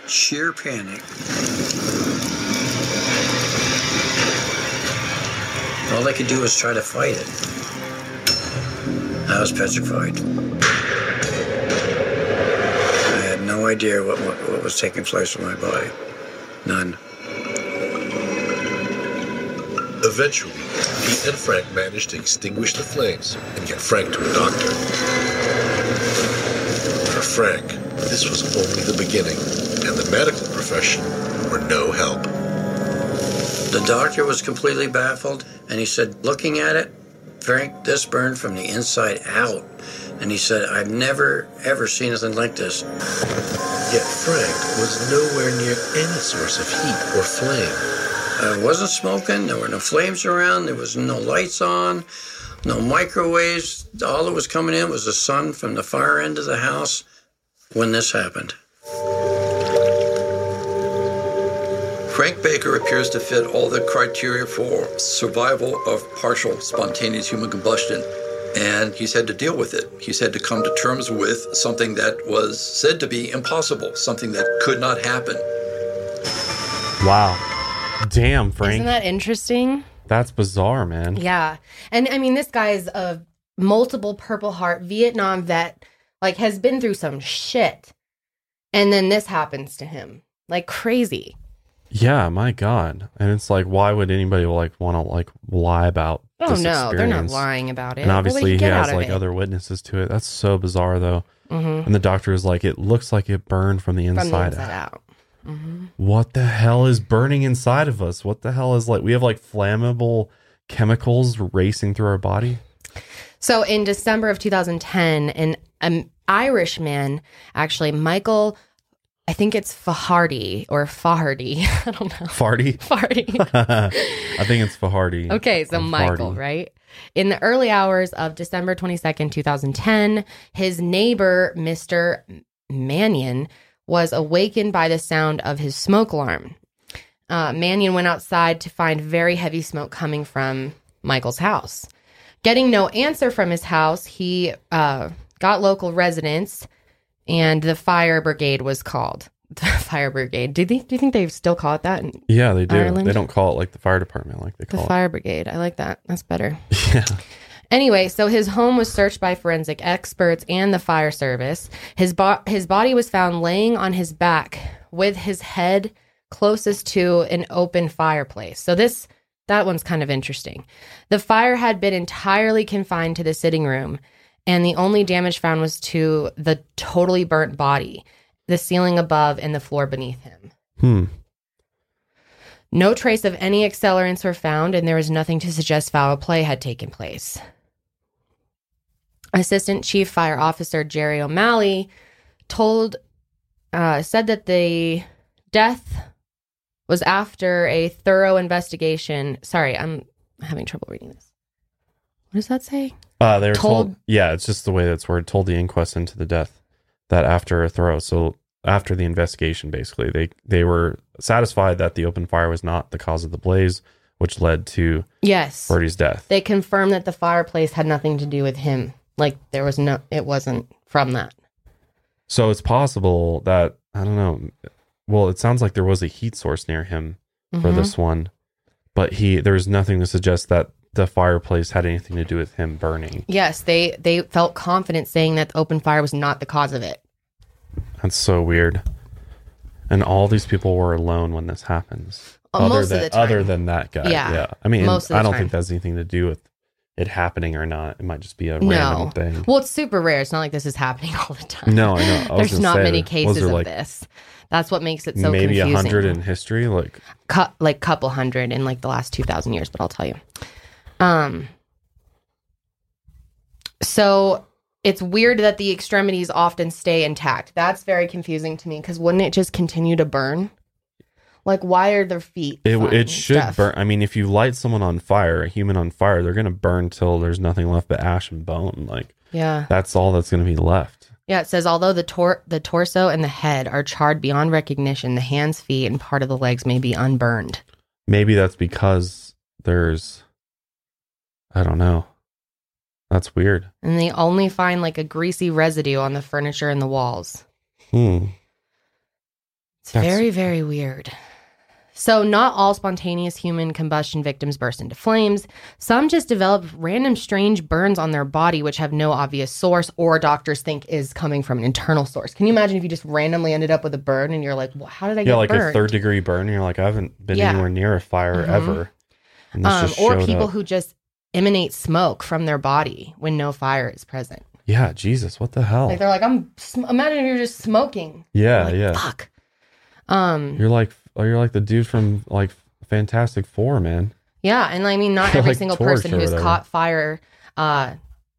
sheer panic. All I could do was try to fight it. I was petrified. I had no idea what, what, what was taking place in my body. None. Eventually, Pete and Frank managed to extinguish the flames and get Frank to a doctor. Frank, this was only the beginning, and the medical profession were no help. The doctor was completely baffled, and he said, looking at it, Frank, this burned from the inside out. And he said, I've never, ever seen anything like this. Yet Frank was nowhere near any source of heat or flame. I wasn't smoking. There were no flames around. There was no lights on, no microwaves. All that was coming in was the sun from the far end of the house when this happened. Frank Baker appears to fit all the criteria for survival of partial spontaneous human combustion. And he's had to deal with it. He's had to come to terms with something that was said to be impossible, something that could not happen. Wow. Damn, Frank. Isn't that interesting? That's bizarre, man. Yeah. And I mean, this guy's a multiple Purple Heart Vietnam vet, like, has been through some shit. And then this happens to him. Like, crazy. Yeah, my God. And it's like, why would anybody like want to like lie about Oh, this no. They're not lying about it. And obviously, he has like it? other witnesses to it. That's so bizarre, though. Mhm. And the doctor is like, it looks like it burned from the From inside, the inside out. out. Mhm. What the hell is burning inside of us? What the hell is like? We have like flammable chemicals racing through our body. So in December of 2010, an um, Irish man, actually Michael I think it's Fahardy or Fahardy. I don't know. Farty. Fahardy. I think it's Fahardy. Okay, so Michael, Farty. right? In the early hours of December 22nd, 2010, his neighbor, Mr. Mannion, was awakened by the sound of his smoke alarm. Uh, Mannion went outside to find very heavy smoke coming from Michael's house. Getting no answer from his house, he uh, got local residents and the fire brigade was called. The fire brigade. Do, they, do you think they still call it that? Yeah, they do. Ireland? They don't call it like the fire department, like they The call the fire brigade. I like that. That's better. Yeah. Anyway, so his home was searched by forensic experts and the fire service. His bo- his body was found laying on his back with his head closest to an open fireplace. So this that one's kind of interesting. The fire had been entirely confined to the sitting room, and the only damage found was to the totally burnt body, the ceiling above and the floor beneath him. Hmm. No trace of any accelerants were found, and there was nothing to suggest foul play had taken place. Assistant Chief Fire Officer Jerry O'Malley told, uh, said that the death was after a thorough investigation. Sorry, I'm having trouble reading this. What does that say? Uh, they were told, Told- Yeah, it's just the way that's worded. Told the inquest into the death that after a throw. So after the investigation, basically, they they were satisfied that the open fire was not the cause of the blaze, which led to Yes. Birdie's death. They confirmed that the fireplace had nothing to do with him. Like there was no, it wasn't from that. So it's possible that I don't know. Well, it sounds like there was a heat source near him for Mhm. this one, but he there's nothing to suggest that the fireplace had anything to do with him burning. Yes, they they felt confident saying that the open fire was not the cause of it. That's so weird. And all these people were alone when this happens. Uh, other most of than the time. other than that guy. Yeah, Yeah. I mean, of I don't time. think that's anything to do with it happening or not. It might just be a No. random thing. Well, it's super rare. It's not like this is happening all the time. No, I know. I There's not say, many cases of like, this. That's what makes it so maybe a hundred in history. Like Cu- like couple hundred in like the last 2000 years, but I'll tell you. Um so it's weird that the extremities often stay intact. That's very confusing to me cuz wouldn't it just continue to burn? Like why are their feet it, it should stuff? burn. I mean, if you light someone on fire, a human on fire, they're gonna burn till there's nothing left but ash and bone. Like Yeah. that's all that's gonna be left. Yeah, it says although the tor- the torso and the head are charred beyond recognition, the hands, feet, and part of the legs may be unburned. Maybe that's because there's I don't know. That's weird. And they only find like a greasy residue on the furniture and the walls. Hmm. It's That's- very, very weird. So, not all spontaneous human combustion victims burst into flames. Some just develop random strange burns on their body, which have no obvious source or doctors think is coming from an internal source. Can you imagine if you just randomly ended up with a burn and you're like, well, how did I Yeah, get like burned? a third degree burn. And you're like, I haven't been Yeah. anywhere near a fire Mhm. ever. And this um, just or people up. who just emanate smoke from their body when no fire is present. Yeah, Jesus, what the hell? Like they're like, I'm. sm- Imagine if you're just smoking. yeah, Like, yeah. Fuck. Um. You're like, oh, you're like the dude from like Fantastic Four, man. Yeah, and I mean, not every Like single person who's caught fire uh,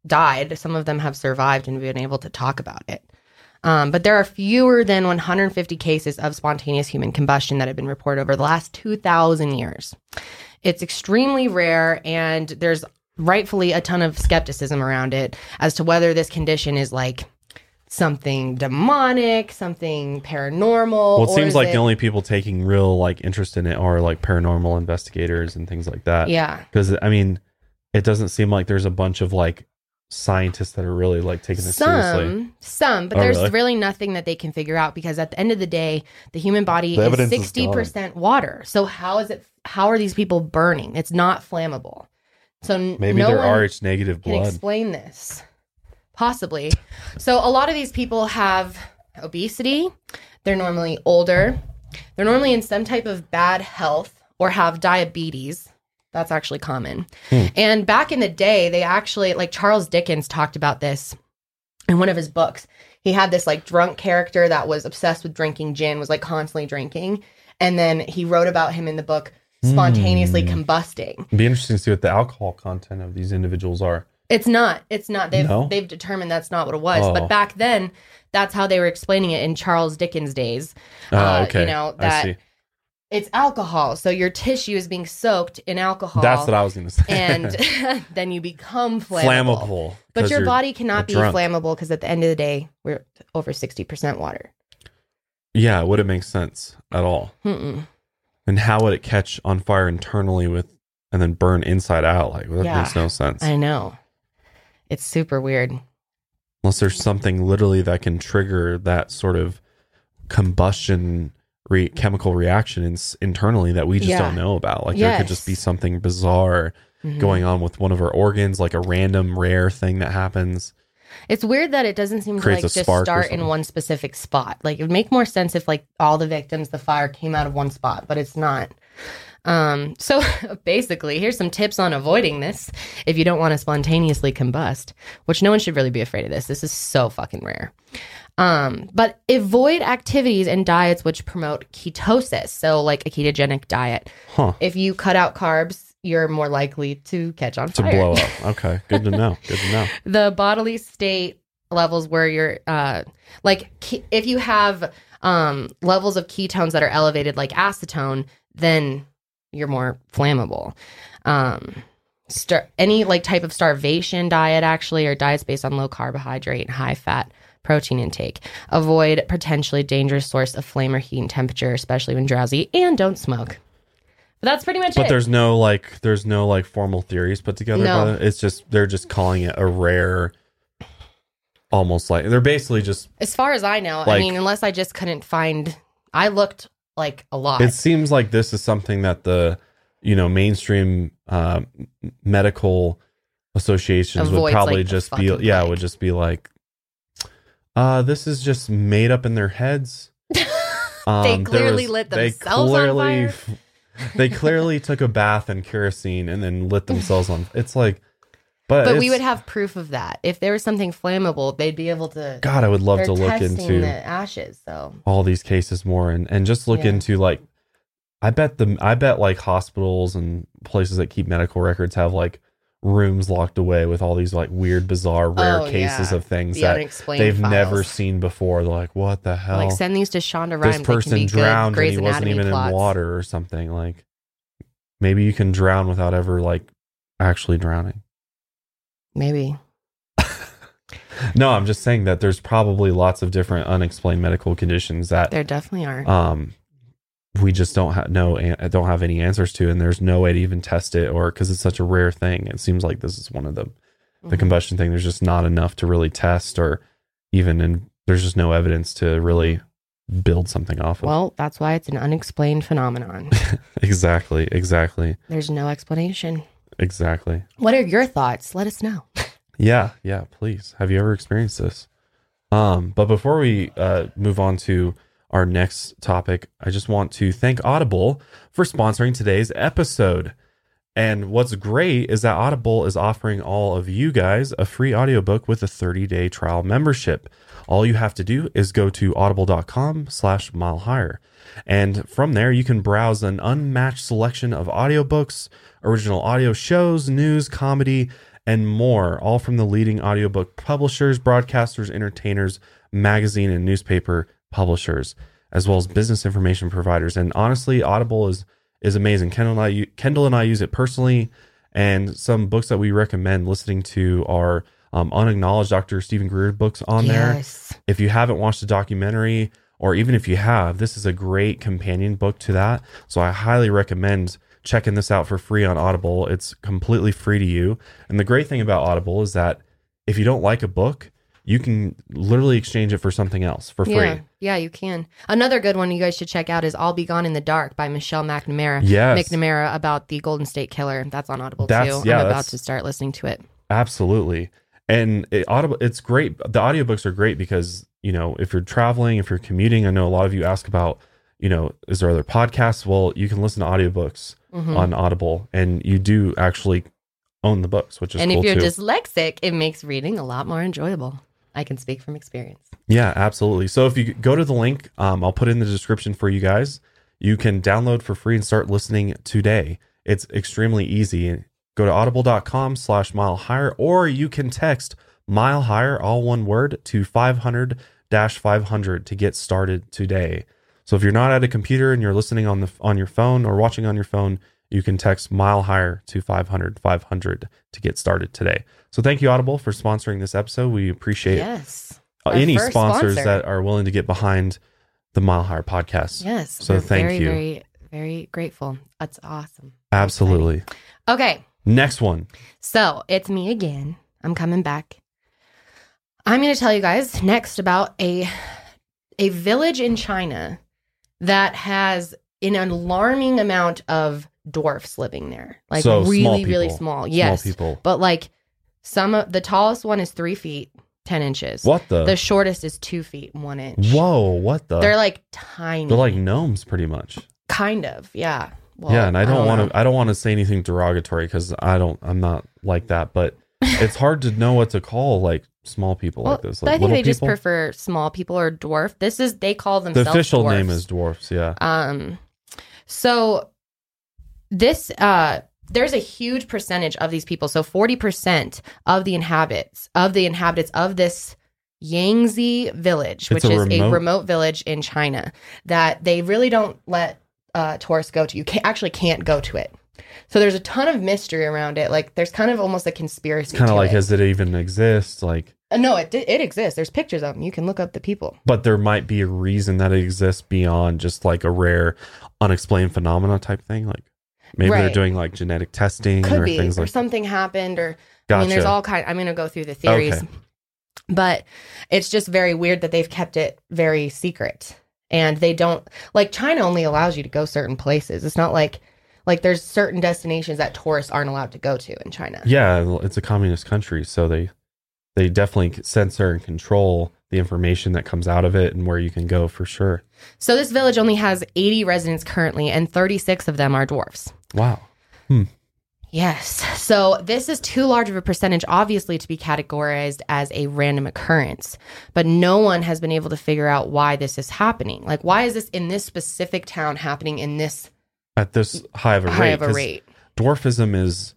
died. Some of them have survived and been able to talk about it. Um, but there are fewer than 150 cases of spontaneous human combustion that have been reported over the last 2,000 years. It's extremely rare, and there's rightfully a ton of skepticism around it as to whether this condition is like something demonic, something paranormal. Well, it seems like it- the only people taking real like interest in it are like paranormal investigators and things like that. Yeah. Because I mean, it doesn't seem like there's a bunch of like scientists that are really like taking this seriously. Some, some, but Oh, there's really? really? nothing that they can figure out because at the end of the day, the human body The is sixty percent water. So how is it? How are these people burning? It's not flammable. So Maybe no they're one RH negative can blood. explain this. Possibly. So a lot of these people have obesity. They're normally older. They're normally in some type of bad health or have diabetes. That's actually common. Hmm. And back in the day, they actually, like Charles Dickens talked about this in one of his books. He had this like drunk character that was obsessed with drinking gin, was like constantly drinking. And then he wrote about him in the book spontaneously Hmm. combusting. It'd be interesting to see what the alcohol content of these individuals are. It's not. It's not. They've No? they've determined that's not what it was. Oh. But back then, that's how they were explaining it in Charles Dickens' days. Oh, Uh, okay. You know that. It's alcohol, so your tissue is being soaked in alcohol. That's what I was going to say. and then you become flammable. flammable. But your body cannot be drunk. flammable because at the end of the day, we're over sixty percent water. Yeah, would it make sense at all. Mm-mm. And how would it catch on fire internally with and then burn inside out? Like that Yeah. makes no sense. I know. It's super weird. Unless there's something literally that can trigger that sort of combustion re- chemical reaction in- internally that we just Yeah. don't know about. Like there could just be something bizarre Mhm. going on with one of our organs, like a random rare thing that happens. It's weird that it doesn't seem to like just start in one specific spot. Like it would make more sense if like all the victims, the fire came out of one spot, but it's not. Um, so basically, here's some tips on avoiding this if you don't want to spontaneously combust, which no one should really be afraid of this. This is so fucking rare. Um, but avoid activities and diets which promote ketosis. So like a ketogenic diet. Huh. If you cut out carbs, you're more likely to catch on To fire. blow up. Okay. Good to know. Good to know. the bodily state levels where you're uh like if you have um levels of ketones that are elevated like acetone then you're more flammable. Um star- any like type of starvation diet actually or diets based on low carbohydrate and high fat protein intake. Avoid potentially dangerous source of flame or heat and temperature especially when drowsy and don't smoke. But that's pretty much But it. But there's no like there's no like formal theories put together No. It's just they're just calling it a rare almost like they're basically just As far as I know, I mean, unless I just couldn't find, I looked like a lot. it seems like this is something that the you know mainstream uh, medical associations would probably like, just be yeah would just be like uh this is just made up in their heads Um, They clearly lit themselves on fire. they clearly took a bath in kerosene and then lit themselves on it's like but, but we would have proof of that. If there was something flammable, they'd be able to. god i would love to look into the ashes. So all these cases more and, and just look Yeah. into like I bet the I bet like hospitals and places that keep medical records have like rooms locked away with all these like weird, bizarre, rare Oh, cases yeah. of things the that they've never seen before. They're like, what the hell? Like send these to Shonda Rhimes. this person they can be drowned good and he wasn't even plots. in water or something. Like maybe you can drown without ever like actually drowning. Maybe. No, I'm just saying that there's probably lots of different unexplained medical conditions that There definitely are. um we just don't have no don't have any answers to and there's no way to even test it or because it's such a rare thing it seems like this is one of them the Mhm. combustion thing there's just not enough to really test or even and there's just no evidence to really build something off of Well, that's why it's an unexplained phenomenon. exactly exactly There's no explanation. Exactly. What are your thoughts? Let us know. yeah yeah please. Have you ever experienced this? Um but before we uh move on to our next topic i just want to thank audible for sponsoring today's episode. And what's great is that audible is offering all of you guys a free audiobook with a 30-day trial membership. All you have to do is go to audible.com slash mile higher. And from there you can browse an unmatched selection of audiobooks original audio shows news comedy and more, all from the leading audiobook publishers, broadcasters, entertainers, magazine, and newspaper publishers, as well as business information providers. And honestly, Audible is is amazing. Kendall and I, Kendall and I use it personally, and some books that we recommend listening to are um, unacknowledged Dr. Steven Greer books on there. If you haven't watched the documentary, or even if you have, this is a great companion book to that. So I highly recommend checking this out for free on Audible. It's completely free to you. And the great thing about Audible is that if you don't like a book, you can literally exchange it for something else for free. Yeah, yeah, you can. Another good one you guys should check out is "I'll Be Gone in the Dark" by Michelle McNamara. Yes. McNamara about the Golden State Killer. That's on Audible That's- too. yeah, I'm about to start listening to it. Absolutely. And it, Audible, it's great. The audiobooks are great because, you know, if you're traveling, if you're commuting, I know a lot of you ask about, you know, is there other podcasts? Well, you can listen to audiobooks Mhm. on Audible and you do actually own the books, which is and cool if you're too. dyslexic, it makes reading a lot more enjoyable. I can speak from experience. Yeah, absolutely. So if you go to the link, um, I'll put it in the description for you guys. You can download for free and start listening today. It's extremely easy. go to audible.com slash mile higher, or you can text mile higher, all one word, to 500 500 to get started today. So if you're not at a computer and you're listening on the on your phone or watching on your phone, you can text mile higher to 500 500 to get started today. So thank you Audible for sponsoring this episode. We appreciate Yes. uh, any sponsors sponsor. that are willing to get behind the Mile Higher podcast. Yes. So thank very, you. Very, very grateful. That's awesome. Absolutely. Okay. Next one. So it's me again. I'm coming back. I'm going to tell you guys next about a a village in China that has an alarming amount of dwarfs living there. Like So, small really, really people. small. Small Yes. people. But like some of the tallest one is three feet, 10 inches. What the? The shortest is two feet, one inch. Whoa, what the? They're like tiny. They're like gnomes pretty much. kind of. Yeah. Well, yeah, and I don't want to I don't want to say anything derogatory cuz I don't I'm not like that, but it's hard to know what to call like small people Well, like this. Like I think they just prefer small people or dwarf. This is they call themselves. the official name is dwarfs, yeah. Um, so this uh, there's a huge percentage of these people. So forty percent of the inhabitants of the inhabitants of this Yangtze village, which a is a remote- remote village in China, that they really don't let uh, tourists go to. You can actually can't go to it. So there's a ton of mystery around it. Like there's kind of almost a conspiracy. Kind of like it. does it even exist like Uh, no, it it exists. There's pictures of them. You can look up the people. but there might be a reason that it exists beyond just like a rare unexplained phenomena type thing like maybe they're doing like genetic testing could or be things or like something happened or Gotcha. i mean there's all kind i'm going to go through the theories Okay. but it's just very weird that they've kept it very secret and they don't like china only allows you to go certain places it's not like like there's certain destinations that tourists aren't allowed to go to in china Yeah, it's a communist country, so they they definitely censor and control the information that comes out of it and where you can go for sure. so this village only has 80 residents currently and 36 of them are dwarfs Wow. Hmm. Yes. So this is too large of a percentage, obviously, to be categorized as a random occurrence. But no one has been able to figure out why this is happening. Like, why is this in this specific town happening in this At this high of a high rate. of a rate? Dwarfism is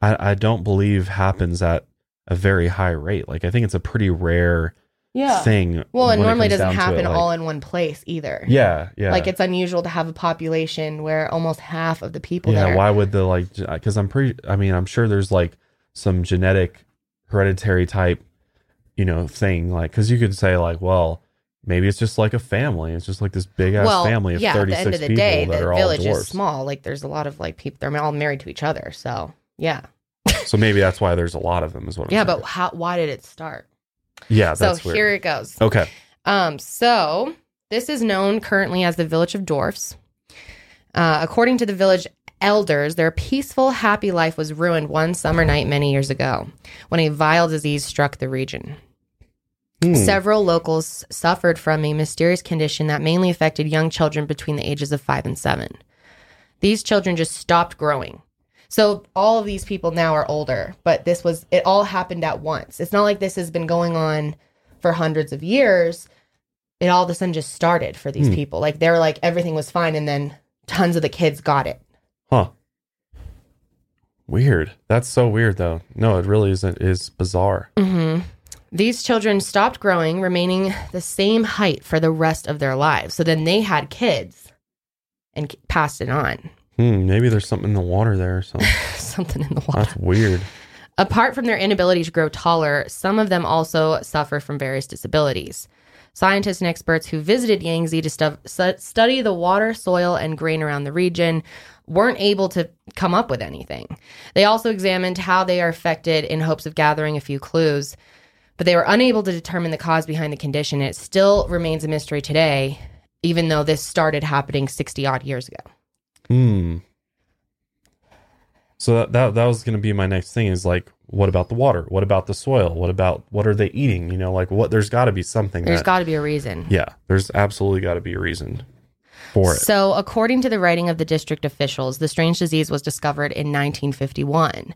I, I don't believe happens at a very high rate. Like I think it's a pretty rare yeah. thing. Well, it normally comes doesn't it, happen like- all in one place either. Yeah, yeah. Like it's unusual to have a population where almost half of the people yeah, there. why would the like because i'm pretty i mean i'm sure there's like some genetic hereditary type you know thing like because you could say like well maybe it's just like a family it's just like this big ass well, family of yeah, at the 36 end of the people day, that the are all village dwarfs is small. Like there's a lot of like people. They're all married to each other. So yeah, so maybe that's why there's a lot of them is what I'm yeah. But how? Why did it start? yeah So weird here it goes. okay Um, so this is known currently as the Village of Dwarfs. Uh, according to the village elders, their peaceful, happy life was ruined one summer night many years ago when a vile disease struck the region. Hmm. Several locals suffered from a mysterious condition that mainly affected young children between the ages of five and seven. These children just stopped growing. So all of these people now are older, but this was it all happened at once. It's not like this has been going on for hundreds of years. It all of a sudden just started for these Hmm. people. Like they're like everything was fine and then tons of the kids got it. huh weird that's so weird though no it really isn't is bizarre hmm These children stopped growing, remaining the same height for the rest of their lives. So then they had kids and passed it on. Hmm, maybe there's something in the water there or something Something in the water. that's weird Apart from their inability to grow taller, some of them also suffer from various disabilities. Scientists and experts who visited Yangtze to stu- study the water, soil, and grain around the region weren't able to come up with anything. They also examined how they are affected in hopes of gathering a few clues, but they were unable to determine the cause behind the condition. It still remains a mystery today, even though this started happening 60 odd years ago. Hmm. So that, that that was going to be my next thing is like, what about the water? What about the soil? What about what are they eating? You know, like what? There's got to be something. There's got to be a reason. yeah, there's absolutely got to be a reason for it. So, according to the writing of the district officials, the strange disease was discovered in 1951.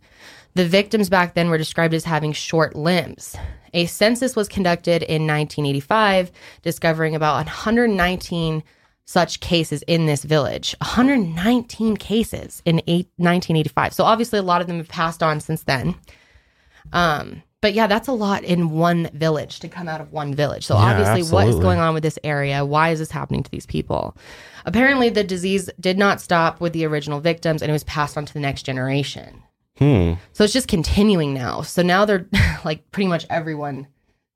The victims back then were described as having short limbs. A census was conducted in 1985, discovering about 119 such cases in this village 119 cases in eight, 1985 so obviously a lot of them have passed on since then um but yeah that's a lot in one village to come out of one village so Yeah, obviously what is going on with this area why is this happening to these people apparently the disease did not stop with the original victims and it was passed on to the next generation Hmm. so it's just continuing now. So now they're like pretty much everyone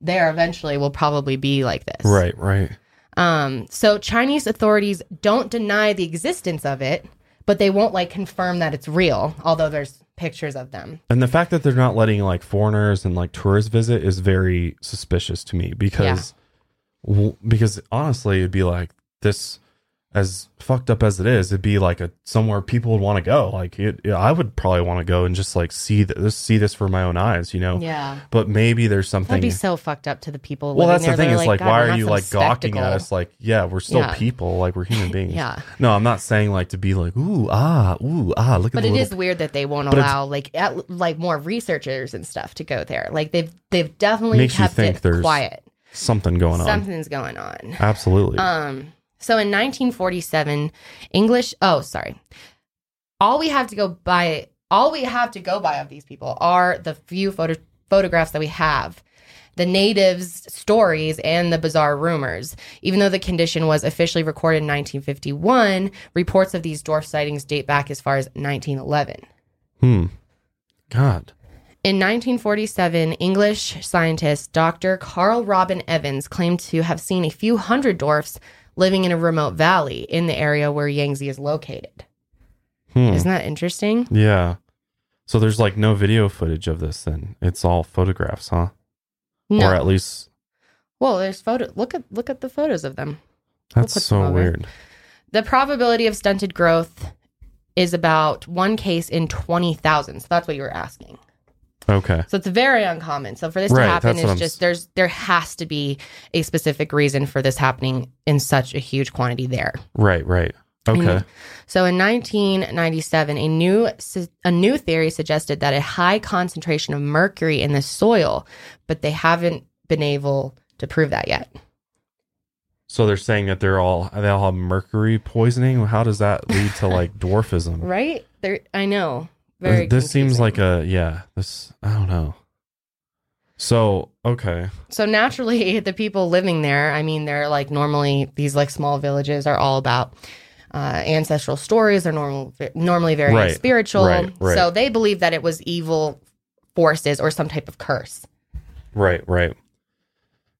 there eventually will probably be like this. Right, right. Um so Chinese authorities don't deny the existence of it, but they won't like confirm that it's real, although there's pictures of them. And the fact that they're not letting like foreigners and like tourists visit is very suspicious to me because w- because honestly it'd be like this as fucked up as it is it'd be like a somewhere people would want to go like it, yeah, I would probably want to go and just like see this see this for my own eyes you know Yeah. but maybe there's something That'd be so fucked up to the people. well that's the thing They're is like, "God, why we're you like gawking at us like yeah we're still Yeah. people like we're human beings Yeah. no i'm not saying like to be like ooh ah ooh ah look at But it little is weird that they won't But allow like at, like more researchers and stuff to go there. Like they've they've definitely Makes you kept think it there's quiet. something going on Something's going on. absolutely Um, so in 1947, English. Oh, sorry. All we have to go by, all we have to go by of these people are the few photo, photographs that we have, the natives' stories, and the bizarre rumors. Even though the condition was officially recorded in 1951, reports of these dwarf sightings date back as far as 1911. hmm god In 1947, English scientist Dr. Karl Robin Evans claimed to have seen a few hundred dwarfs living in a remote valley in the area where Yangtze is located. hmm. Isn't that interesting? Yeah. So there's like no video footage of this then. It's all photographs, huh? No. Or at least well, there's photo. Look at look at the photos of them. that's put so them weird. The probability of stunted growth is about one case in 20,000. So that's what you were asking. Okay. So it's very uncommon. So for this to happen that's what is I'm just there's there has to be a specific reason for this happening in such a huge quantity there. Right, right. Okay. Mhm. So in 1997, a new a new theory suggested that a high concentration of mercury in the soil, but they haven't been able to prove that yet. So they're saying that they're all they all have mercury poisoning. How does that lead to like dwarfism? Right? There I know. Very this seems like a yeah, this I don't know. So, okay. So naturally the people living there, I mean they're like normally these like small villages are all about uh, ancestral stories. They're normal, normally very Right, spiritual. right, right. So they believe that it was evil forces or some type of curse. Right, right.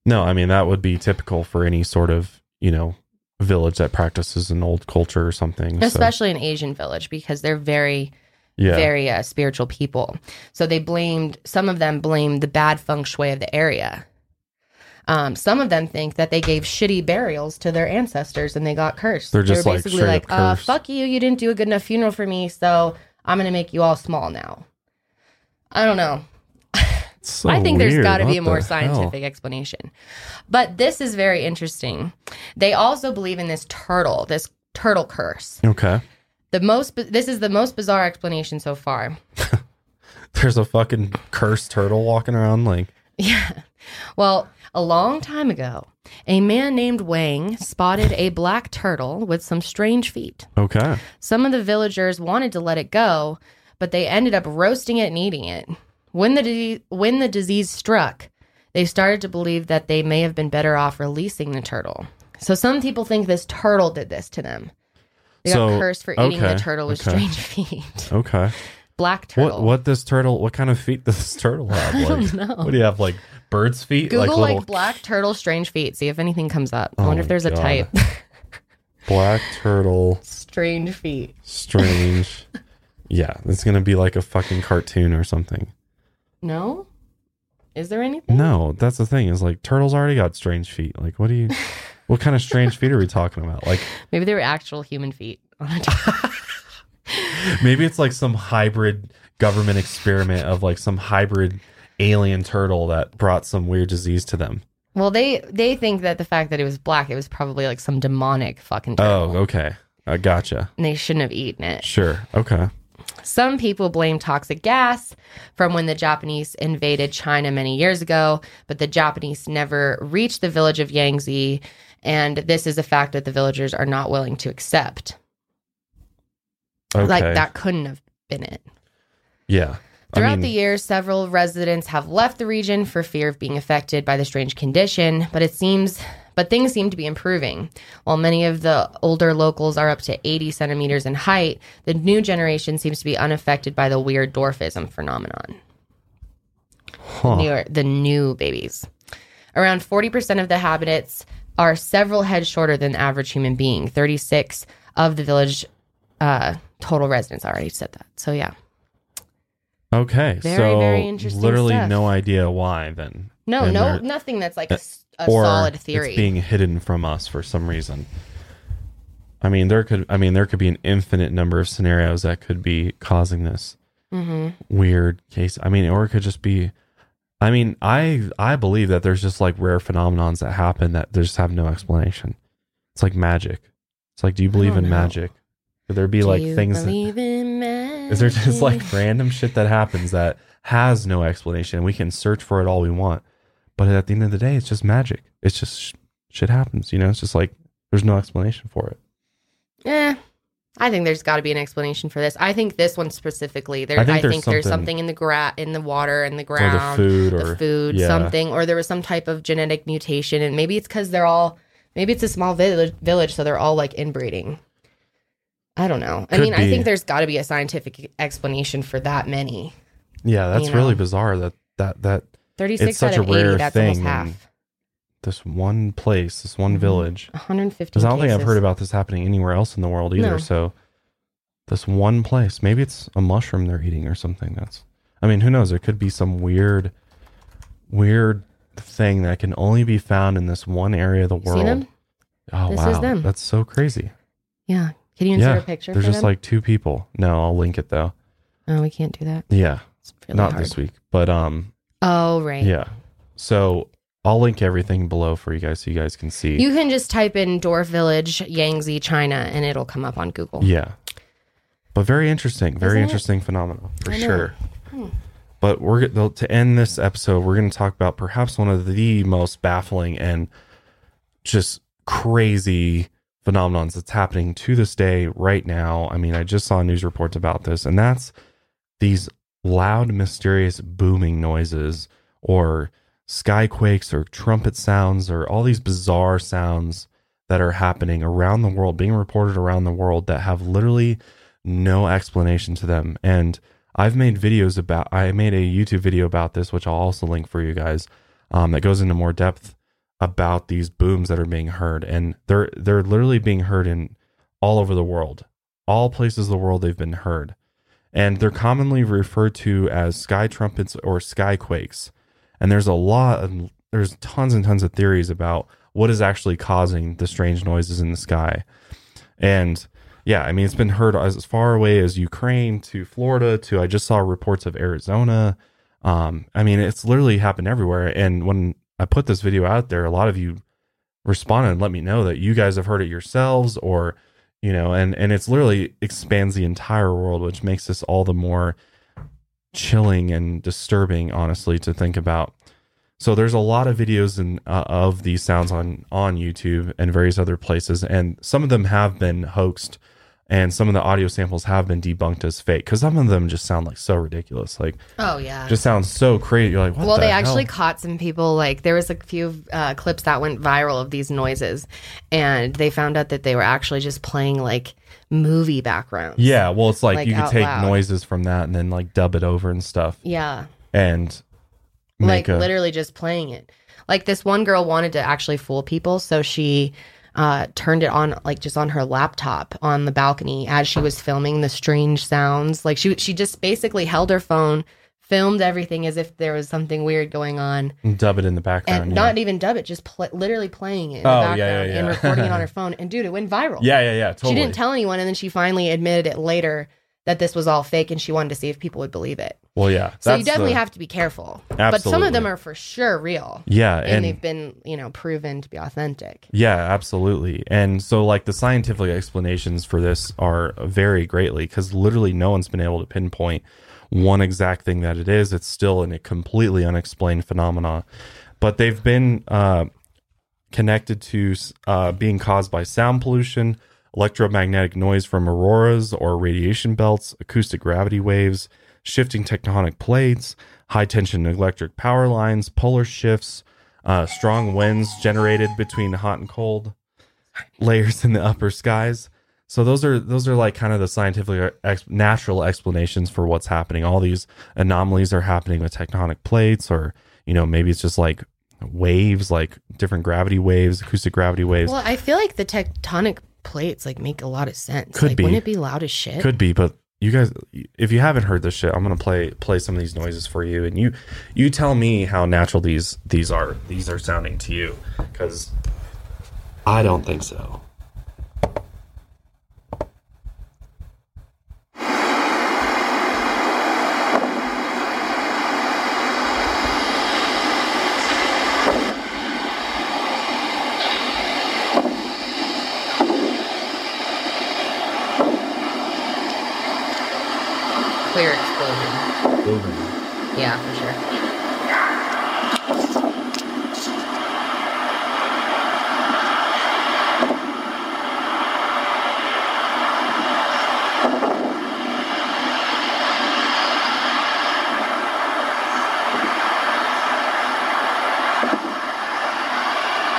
No, I mean that would be typical for any sort of, you know, village that practices an old culture or something. so, especially an Asian village because they're very, yeah. very uh, spiritual people. So they blamed some of them blamed the bad feng shui of the area. Um, some of them think that they gave shitty burials to their ancestors and they got cursed. They're just, were like, basically like, uh, "Fuck you! You didn't do a good enough funeral for me, so I'm gonna make you all small now." I don't know. So I think there's got to be a more scientific hell? explanation. But this is very interesting. They also believe in this turtle, this turtle curse. Okay. The most this is the most bizarre explanation so far. There's a fucking cursed turtle walking around like Yeah. Well, a long time ago, a man named Wang spotted a black turtle with some strange feet. okay. Some of the villagers wanted to let it go, but they ended up roasting it and eating it. When the di- when the disease struck, they started to believe that they may have been better off releasing the turtle. So some people think this turtle did this to them. They So, got cursed for eating the okay, turtle with okay. strange feet. Okay. Black turtle. What what this turtle what kind of feet does this turtle have? Like don't know. what do you have? Like bird's feet? Google like, little black turtle strange feet. See if anything comes up. I Oh wonder if there's a type. black turtle strange feet. strange. yeah, it's gonna be like a fucking cartoon or something. No? Is there anything? No, that's the thing, is like turtles already got strange feet. Like what do you what kind of strange feet are we talking about? Like Maybe they were actual human feet. maybe it's like some hybrid government experiment of like some hybrid alien turtle that brought some weird disease to them. well, they they think that the fact that it was black, it was probably like some demonic fucking turtle. Oh, okay. I gotcha. And they shouldn't have eaten it. Sure. Okay. Some people blame toxic gas from when the Japanese invaded China many years ago, but the Japanese never reached the village of Yangtze And this is a fact that the villagers are not willing to accept. Okay. Like that couldn't have been it. Yeah. I Throughout mean, the years, several residents have left the region for fear of being affected by the strange condition, but it seems but things seem to be improving. While many of the older locals are up to 80 centimeters in height, the new generation seems to be unaffected by the weird dwarfism phenomenon. huh. Newer, the new babies. Around 40% of the habitants are several heads shorter than the average human being. 36 of the village uh, total residents I already said that. So, yeah. Okay. Very, so very interesting literally stuff. no idea why then. No, And no, nothing that's like a, or solid theory. it's being hidden from us for some reason. I mean, there could I mean there could be an infinite number of scenarios that could be causing this hmm weird case. I mean, or it could just be I mean, I I believe that there's just like rare phenomenons that happen that just have no explanation. It's like magic. It's like do you believe in know. magic? Could there be Do like things that, in magic? is there just like random shit that happens that has no explanation? We can search for it all we want, but at the end of the day, it's just magic. It's just sh- shit happens. You know, it's just like there's no explanation for it. Eh, I think there's got to be an explanation for this. I think this one specifically. There, I I think think, there's there's something- something in the gra- in the water, in the ground, the food, the or food, yeah. something, or there was some type of genetic mutation, and maybe it's because they're all, maybe it's a small village, village, so they're all like inbreeding. I don't know. I Could mean, I think there's got to be a scientific explanation for that many. Yeah, that's you really bizarre. That that that Thirty six out of eighty. That's almost thing, half. This one place, this one Mhm. village. One hundred fifty. Because I don't think I've heard about this happening anywhere else in the world either. No. So this one place, maybe it's a mushroom they're eating or something. That's, I mean, who knows? There could be some weird, weird thing that can only be found in this one area of the world. Seen them? Oh This wow, is them. that's so crazy. Yeah. Can you insert yeah, a picture? there's just them? like two people. No, I'll link it though. oh, we can't do that. Yeah, really not hard. this week, but um, Oh, right. yeah. So I'll link everything below for you guys so you guys can see. You can just type in Dwarf Village, Yangtze, China, and it'll come up on Google. Yeah. But very interesting, very Isn't it? interesting phenomenon for sure. Hmm. But we're to end this episode, we're going to talk about perhaps one of the most baffling and just crazy phenomenons that's happening to this day right now. I mean, I just saw news reports about this, and that's these loud, mysterious booming noises or skyquakes or trumpet sounds or all these bizarre sounds that are happening around the world, being reported around the world that have literally no explanation to them. And I've made videos about, I made a YouTube video about this, which I'll also link for you guys, um, that goes into more depth about these booms that are being heard. And they're, they're literally being heard in all over the world, all places of the world they've been heard. And they're commonly referred to as sky trumpets or skyquakes. And there's a lot there's tons and tons of theories about what is actually causing the strange noises in the sky. And yeah, I mean, it's been heard as far away as Ukraine to Florida to I just saw reports of Arizona. Um, I mean, it's literally happened everywhere. And when I put this video out there, a lot of you responded and let me know that you guys have heard it yourselves or, you know, and, and it's literally expands the entire world, which makes this all the more chilling and disturbing, honestly, to think about. So there's a lot of videos in, uh, of these sounds on on YouTube and various other places, and some of them have been hoaxed, and some of the audio samples have been debunked as fake because some of them just sound like so ridiculous, like Oh, yeah. just sounds so crazy. You're like, what well, the they hell? actually caught some people. Like there was a few uh, clips that went viral of these noises, and they found out that they were actually just playing like movie backgrounds. yeah. Well, it's like, like, you could take loud. noises from that and then like dub it over and stuff, yeah, and like a literally just playing it. Like this one girl wanted to actually fool people, so she uh, turned it on like just on her laptop on the balcony as she was filming the strange sounds. Like she she just basically held her phone, filmed everything as if there was something weird going on. And dub it in the background. and yeah. not even dub it, just pl- literally playing it in the Oh, yeah, background yeah, and recording it on her phone. And dude, it went viral. yeah, yeah, yeah. Totally. She didn't tell anyone, and then she finally admitted it later that this was all fake, and she wanted to see if people would believe it. well, yeah. So you definitely the- have to be careful. Absolutely. But some of them are for sure real, Yeah, and, and they've been, you know, proven to be authentic. Yeah, absolutely. And so, like, the scientific explanations for this are vary greatly because literally no one's been able to pinpoint one exact thing that it is. It's still in a completely unexplained phenomena. But they've been uh, connected to uh, being caused by sound pollution, electromagnetic noise from auroras or radiation belts, acoustic gravity waves, shifting tectonic plates, high tension electric power lines, polar shifts, uh, strong winds generated between hot and cold layers in the upper skies. So those are those are like kind of the scientific ex- natural explanations for what's happening. All these anomalies are happening with tectonic plates, or you know maybe it's just like waves, like different gravity waves, acoustic gravity waves. Well, I feel like the tectonic plates like make a lot of sense. Could like, be. Wouldn't it be loud as shit? Could be, but you guys, if you haven't heard this shit, I'm gonna play play some of these noises for you, and you you tell me how natural these these are these are sounding to you, because I don't think so. Clear explosion. Booming. Yeah, for sure.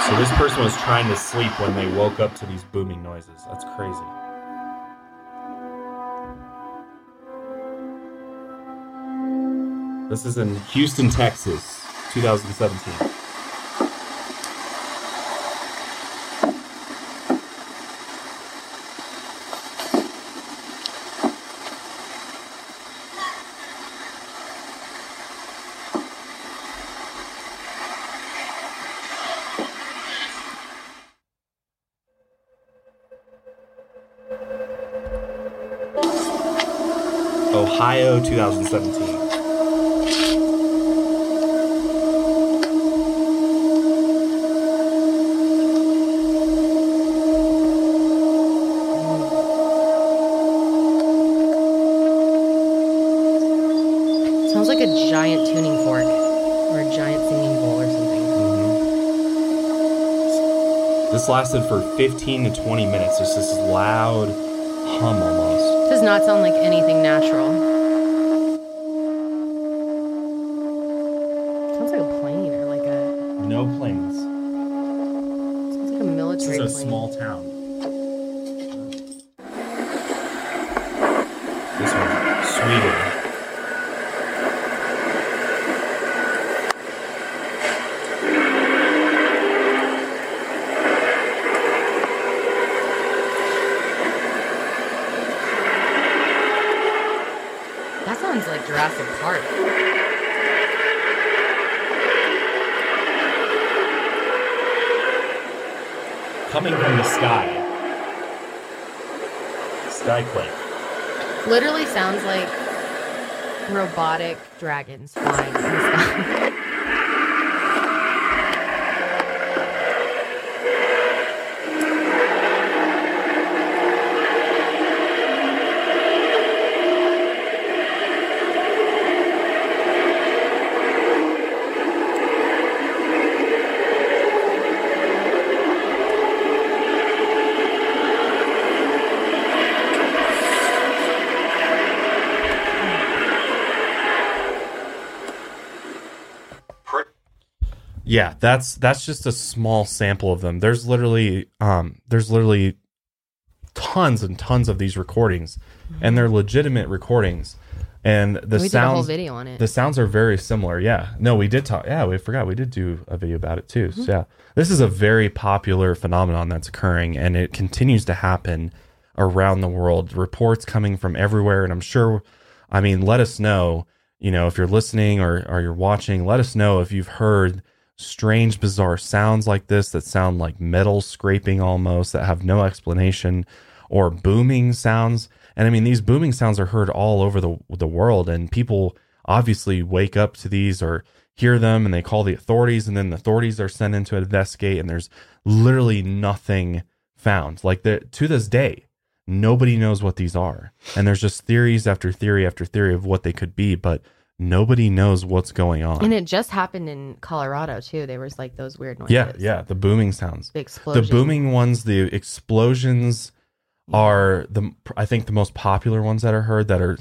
So this person was trying to sleep when they woke up to these booming noises. That's crazy. This is in Houston, Texas, 2017. Ohio, 2017. Lasted for 15 to 20 minutes. It's this loud hum almost. Does not sound like anything natural. Sounds like a plane or like a No planes. sounds like a military This is a plane. small town. This one, Sweden. That sounds like Jurassic Park. Coming from the sky. Skyquake. Literally sounds like robotic dragons flying in the sky. Yeah, that's that's just a small sample of them. There's literally um there's literally tons and tons of these recordings and they're legitimate recordings. And the we did a whole sounds video on it. the sounds are very similar. Yeah. No, we did talk. Yeah, we forgot we did do a video about it too. So, yeah. This is a very popular phenomenon that's occurring and it continues to happen around the world. Reports coming from everywhere and I'm sure I mean, let us know, you know, if you're listening or or you're watching, let us know if you've heard strange bizarre sounds like this that sound like metal scraping almost that have no explanation or booming sounds. And i mean these booming sounds are heard all over the the world and people obviously wake up to these or hear them and they call the authorities and then the authorities are sent in to investigate and there's literally nothing found. Like the, to this day nobody knows what these are. And there's just theories after theory after theory of what they could be but nobody knows what's going on. And it just happened in Colorado too. There was like those weird noises. yeah, yeah, the booming sounds. The explosion. The booming ones, the explosions are the I think the most popular ones that are heard that are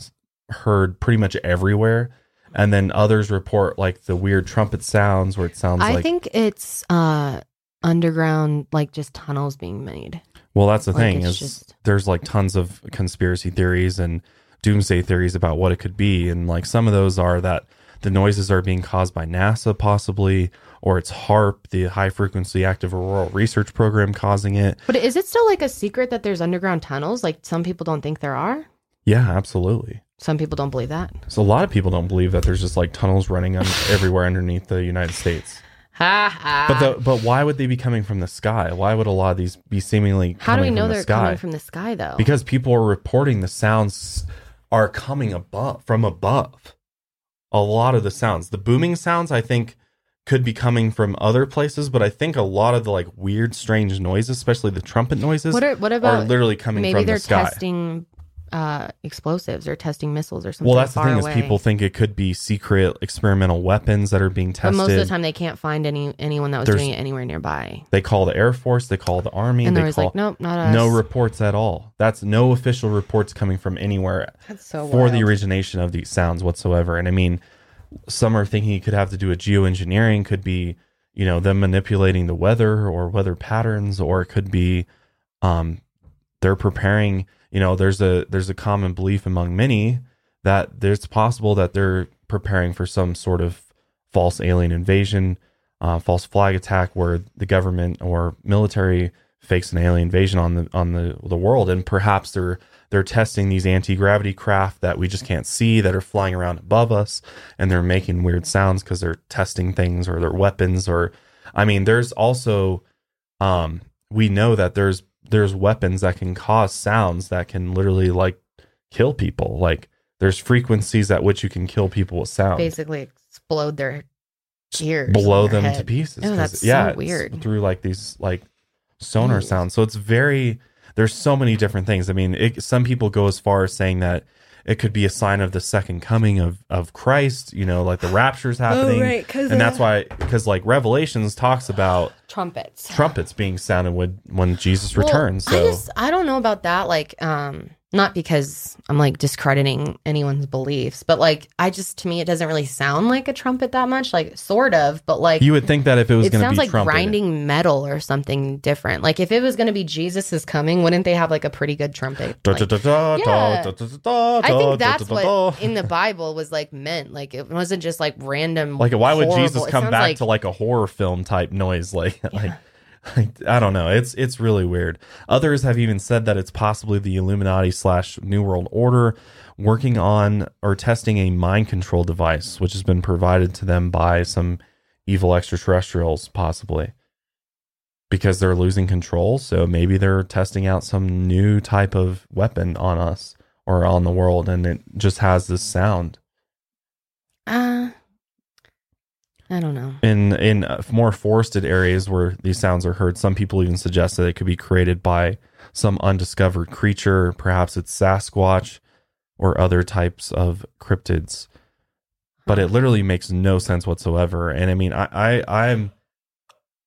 heard pretty much everywhere. And then others report like the weird trumpet sounds where it sounds like I like think it's uh underground, like just tunnels being made. Well, that's the Like, thing is just- there's like tons of conspiracy theories and doomsday theories about what it could be, and like some of those are that the noises are being caused by NASA possibly, or it's HAARP, the High Frequency Active Auroral Research Program, causing it. But is it still like a secret that there's underground tunnels? Like some people don't think there are. Yeah, absolutely. Some people don't believe that. So a lot of people don't believe that there's just like tunnels running un- everywhere underneath the United States. Ha ha. But the but why would they be coming from the sky? Why would a lot of these be seemingly How do we know the they're sky? coming from the sky though? because people are reporting the sounds are coming above from above. A lot of the sounds the booming sounds i think could be coming from other places but i think a lot of the like weird strange noises especially the trumpet noises what are what about literally coming maybe from they're the sky. testing uh explosives or testing missiles or something. well that's the thing away. is people think it could be secret experimental weapons that are being tested. But most of the time they can't find any anyone that was There's- doing it anywhere nearby. they call the air force they call the army And they call like, nope, not us. no reports at all that's no official reports coming from anywhere so for the origination of these sounds whatsoever. And I mean, some are thinking it could have to do with geoengineering, could be, you know, them manipulating the weather or weather patterns, or it could be um they're preparing, you know, there's a there's a common belief among many that there's possible that they're preparing for some sort of false alien invasion, uh, false flag attack where the government or military fakes an alien invasion on the on the the world. And perhaps they're they're testing these anti-gravity craft that we just can't see that are flying around above us and they're making weird sounds because they're testing things or their weapons or i mean there's also um we know that there's there's weapons that can cause sounds that can literally like kill people like there's frequencies at which you can kill people with sound basically explode their ears. blow their them to pieces. Oh, that's yeah, so weird. through like these like sonar sounds. So it's very there's so many different things. I mean, it, some people go as far as saying that it could be a sign of the second coming of of Christ. You know, like the rapture's happening, Oh, right, 'cause and that's why because like Revelations talks about Trumpets. trumpets being sounded when when Jesus Well, returns. I So just I don't know about that. Like, um, not because I'm like discrediting anyone's beliefs, but like I just to me it doesn't really sound like a trumpet that much. Like sort of, but like you would think that if it was it going to sounds like trumpeted, grinding metal or something different. Like if it was going to be Jesus is coming, wouldn't they have like a pretty good trumpet? Like, Yeah. I think that's what in the Bible was like meant. Like it wasn't just like random. like why would horrible- jesus come back like- to like a horror film type noise like like like, I don't know. It's it's really weird. Others have even said that it's possibly the Illuminati slash New World Order working on or testing a mind control device, which has been provided to them by some evil extraterrestrials, possibly because they're losing control. So maybe they're testing out some new type of weapon on us or on the world, and it just has this sound. Uh, I don't know. in in uh, more forested areas where these sounds are heard, some people even suggest that it could be created by some undiscovered creature. Perhaps it's Sasquatch or other types of cryptids. But it literally makes no sense whatsoever. And I mean, I, I I'm.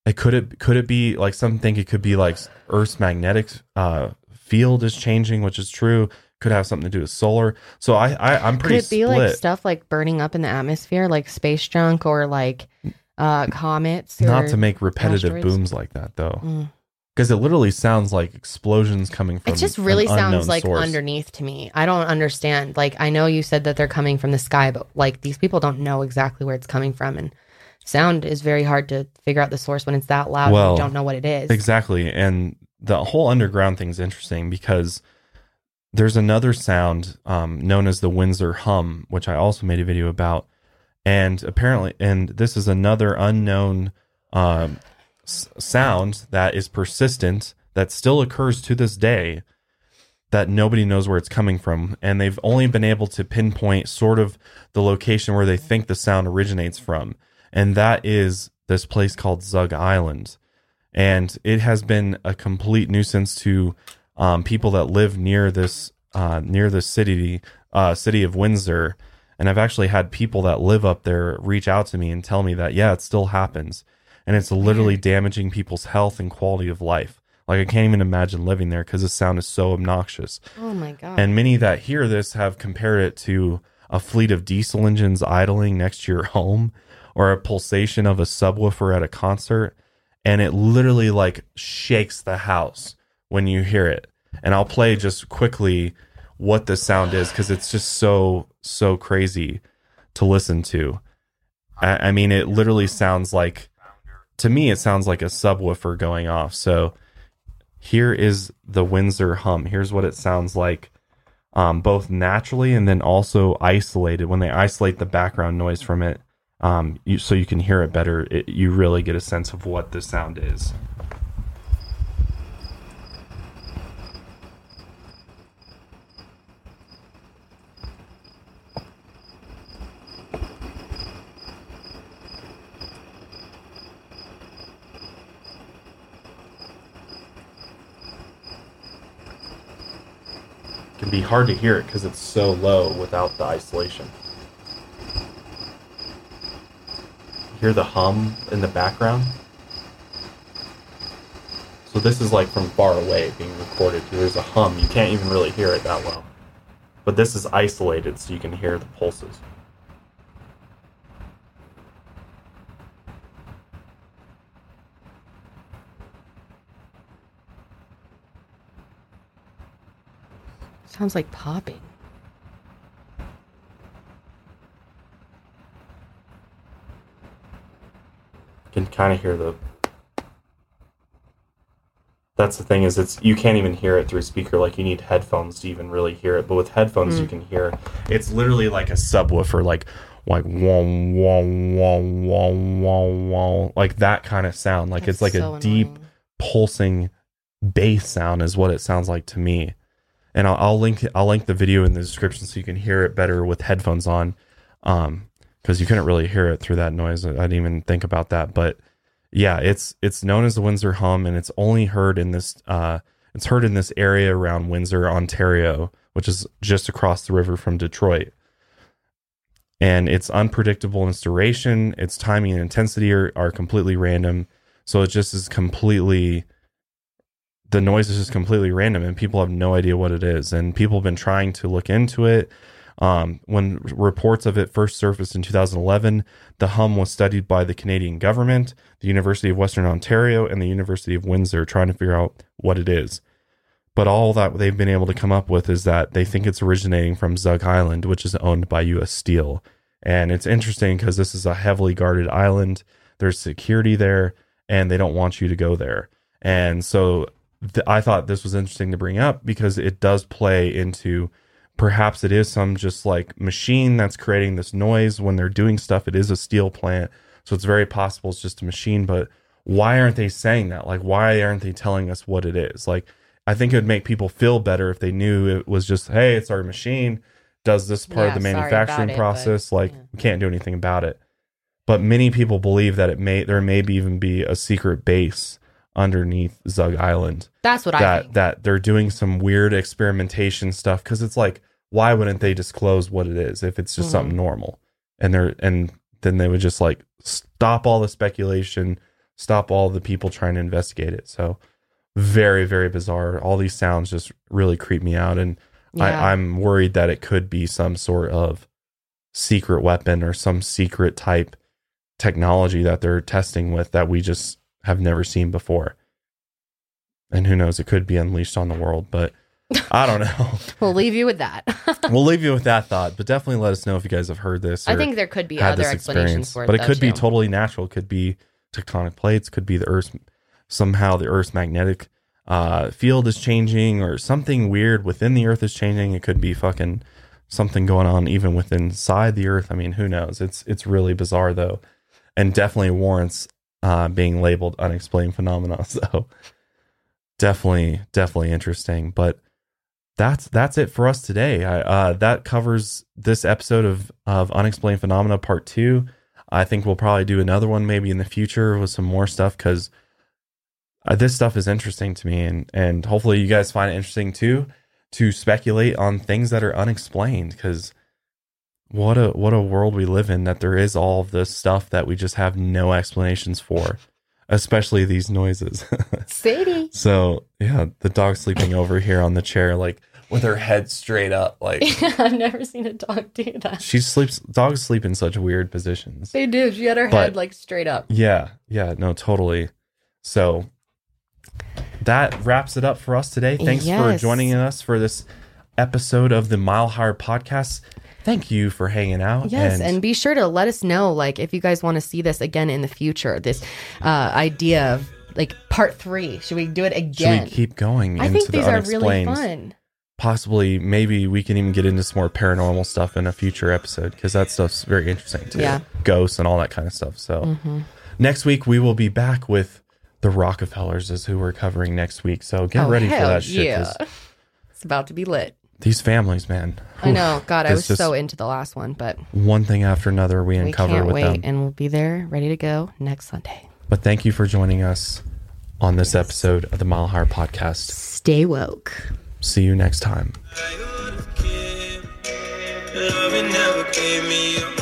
It could it could it be like some think it could be like Earth's magnetic uh, field is changing, which is true. Could have something to do with solar. So I, I I'm Could pretty it be split. like stuff like burning up in the atmosphere, like space junk or like uh comets? Not to make repetitive asteroids? booms like that though. Mm. because it literally sounds like explosions coming from. It just really sounds like source. underneath to me. I don't understand. Like I know you said that they're coming from the sky, but like these people don't know exactly where it's coming from, and sound is very hard to figure out the source when it's that loud. and Well, you don't know what it is. exactly, and the whole underground thing is interesting because there's another sound um, known as the Windsor hum, which I also made a video about, and apparently, and this is another unknown um, s- sound that is persistent that still occurs to this day that nobody knows where it's coming from. And they've only been able to pinpoint sort of the location where they think the sound originates from. And that is this place called Zug Island. And it has been a complete nuisance to um, people that live near this uh, near the city uh, city of Windsor And I've actually had people that live up there reach out to me and tell me that, yeah, it still happens. And it's literally damaging people's health and quality of life. Like, I can't even imagine living there because the sound is so obnoxious. Oh my god. And many that hear this have compared it to a fleet of diesel engines idling next to your home or a pulsation of a subwoofer at a concert. And it literally like shakes the house when you hear it. And I'll play just quickly what the sound is because it's just so, so crazy to listen to. I, I mean, it literally sounds like, to me, it sounds like a subwoofer going off. So here is the Windsor hum. Here's what it sounds like um, both naturally and then also isolated. When they isolate the background noise from it, um, you, so you can hear it better, it, you really get a sense of what the sound is. Can be hard to hear it because it's so low without the isolation. Hear the hum in the background? So this is like from far away being recorded. There's a hum. You can't even really hear it that well. But this is isolated so you can hear the pulses. Sounds like popping. Can kind of hear the that's the thing is it's you can't even hear it through a speaker like you need headphones to even really hear it but with headphones you hmm. can hear it's literally like a subwoofer like like wah wah wah wah wah wah like that kind of sound like it's like so a deep pulsing bass sound is what it sounds like to me and I'll, I'll link I'll link the video in the description so you can hear it better with headphones on um because you couldn't really hear it through that noise I didn't even think about that but yeah, it's it's known as the Windsor hum, and it's only heard in this uh, it's heard in this area around Windsor, Ontario, which is just across the river from Detroit. And it's unpredictable in its duration, its timing and intensity are, are completely random. So it just is completely the noise is just completely random and people have no idea what it is. And people have been trying to look into it. Um, when reports of it first surfaced in 2011, the hum was studied by the Canadian government, the University of Western Ontario, and the University of Windsor, trying to figure out what it is. But all that they've been able to come up with is that they think it's originating from Zug Island, which is owned by U.S. Steel. And it's interesting because this is a heavily guarded island. There's security there, and they don't want you to go there. And so th- I thought this was interesting to bring up because it does play into perhaps it is some just like machine that's creating this noise when they're doing stuff. It is a steel plant. So it's very possible it's just a machine. But why aren't they saying that? Like, why aren't they telling us what it is? Like, I think it would make people feel better if they knew it was just, hey, it's our machine, does this part of the manufacturing it, but, process. like, yeah. we can't do anything about it. But many people believe that it may, there may be even be a secret base underneath Zug Island That's what I that think. that they're doing some weird experimentation stuff because it's like why wouldn't they disclose what it is if it's just Mhm. something normal and they're and then they would just like stop all the speculation stop all the people trying to investigate it so very very bizarre all these sounds just really creep me out and Yeah. I, i'm worried that it could be some sort of secret weapon or some secret type technology that they're testing with that we just have never seen before and who knows it could be unleashed on the world but i don't know we'll leave you with that. we'll leave you with that thought but definitely let us know if you guys have heard this I think there could be other explanations for it. but it though, could be too. totally natural it could be tectonic plates could be the earth's somehow the earth's magnetic uh, field is changing or something weird within the earth is changing it could be fucking something going on even within inside the earth i mean who knows it's it's really bizarre though and definitely warrants uh, being labeled unexplained phenomena. So definitely definitely interesting. But that's that's it for us today. I, uh, that covers this episode of of unexplained phenomena part two. I think we'll probably do another one maybe in the future with some more stuff because uh, this stuff is interesting to me and and hopefully you guys find it interesting too to speculate on things that are unexplained because what a what a world we live in that there is all of this stuff that we just have no explanations for, especially these noises. Sadie. so yeah, the dog sleeping over here on the chair, like with her head straight up, like I've never seen a dog do that. she sleeps. Dogs sleep in such weird positions. They do. She had her But- head like straight up. Yeah, yeah, no, totally. So that wraps it up for us today. Thanks for joining us for this episode of the Mile Higher Podcast. Thank you for hanging out. Yes, and, be sure to let us know, like, if you guys want to see this again in the future. This uh, idea of like part three. Should we do it again? should we keep going I into think the these are really fun. Possibly, maybe we can even get into some more paranormal stuff in a future episode because that stuff's very interesting too. Yeah. Ghosts and all that kind of stuff. So Mm-hmm. next week we will be back with the Rockefellers is who we're covering next week. So get Oh, ready for that shit. Yeah. It's about to be lit. These families, man. I know. God, I It's was just so into the last one, but one thing after another we we uncover can't with wait, them. and we'll be there ready to go next Sunday. But thank you for joining us on this episode of the Mile Higher Podcast. Stay woke. See you next time. Love never gave me a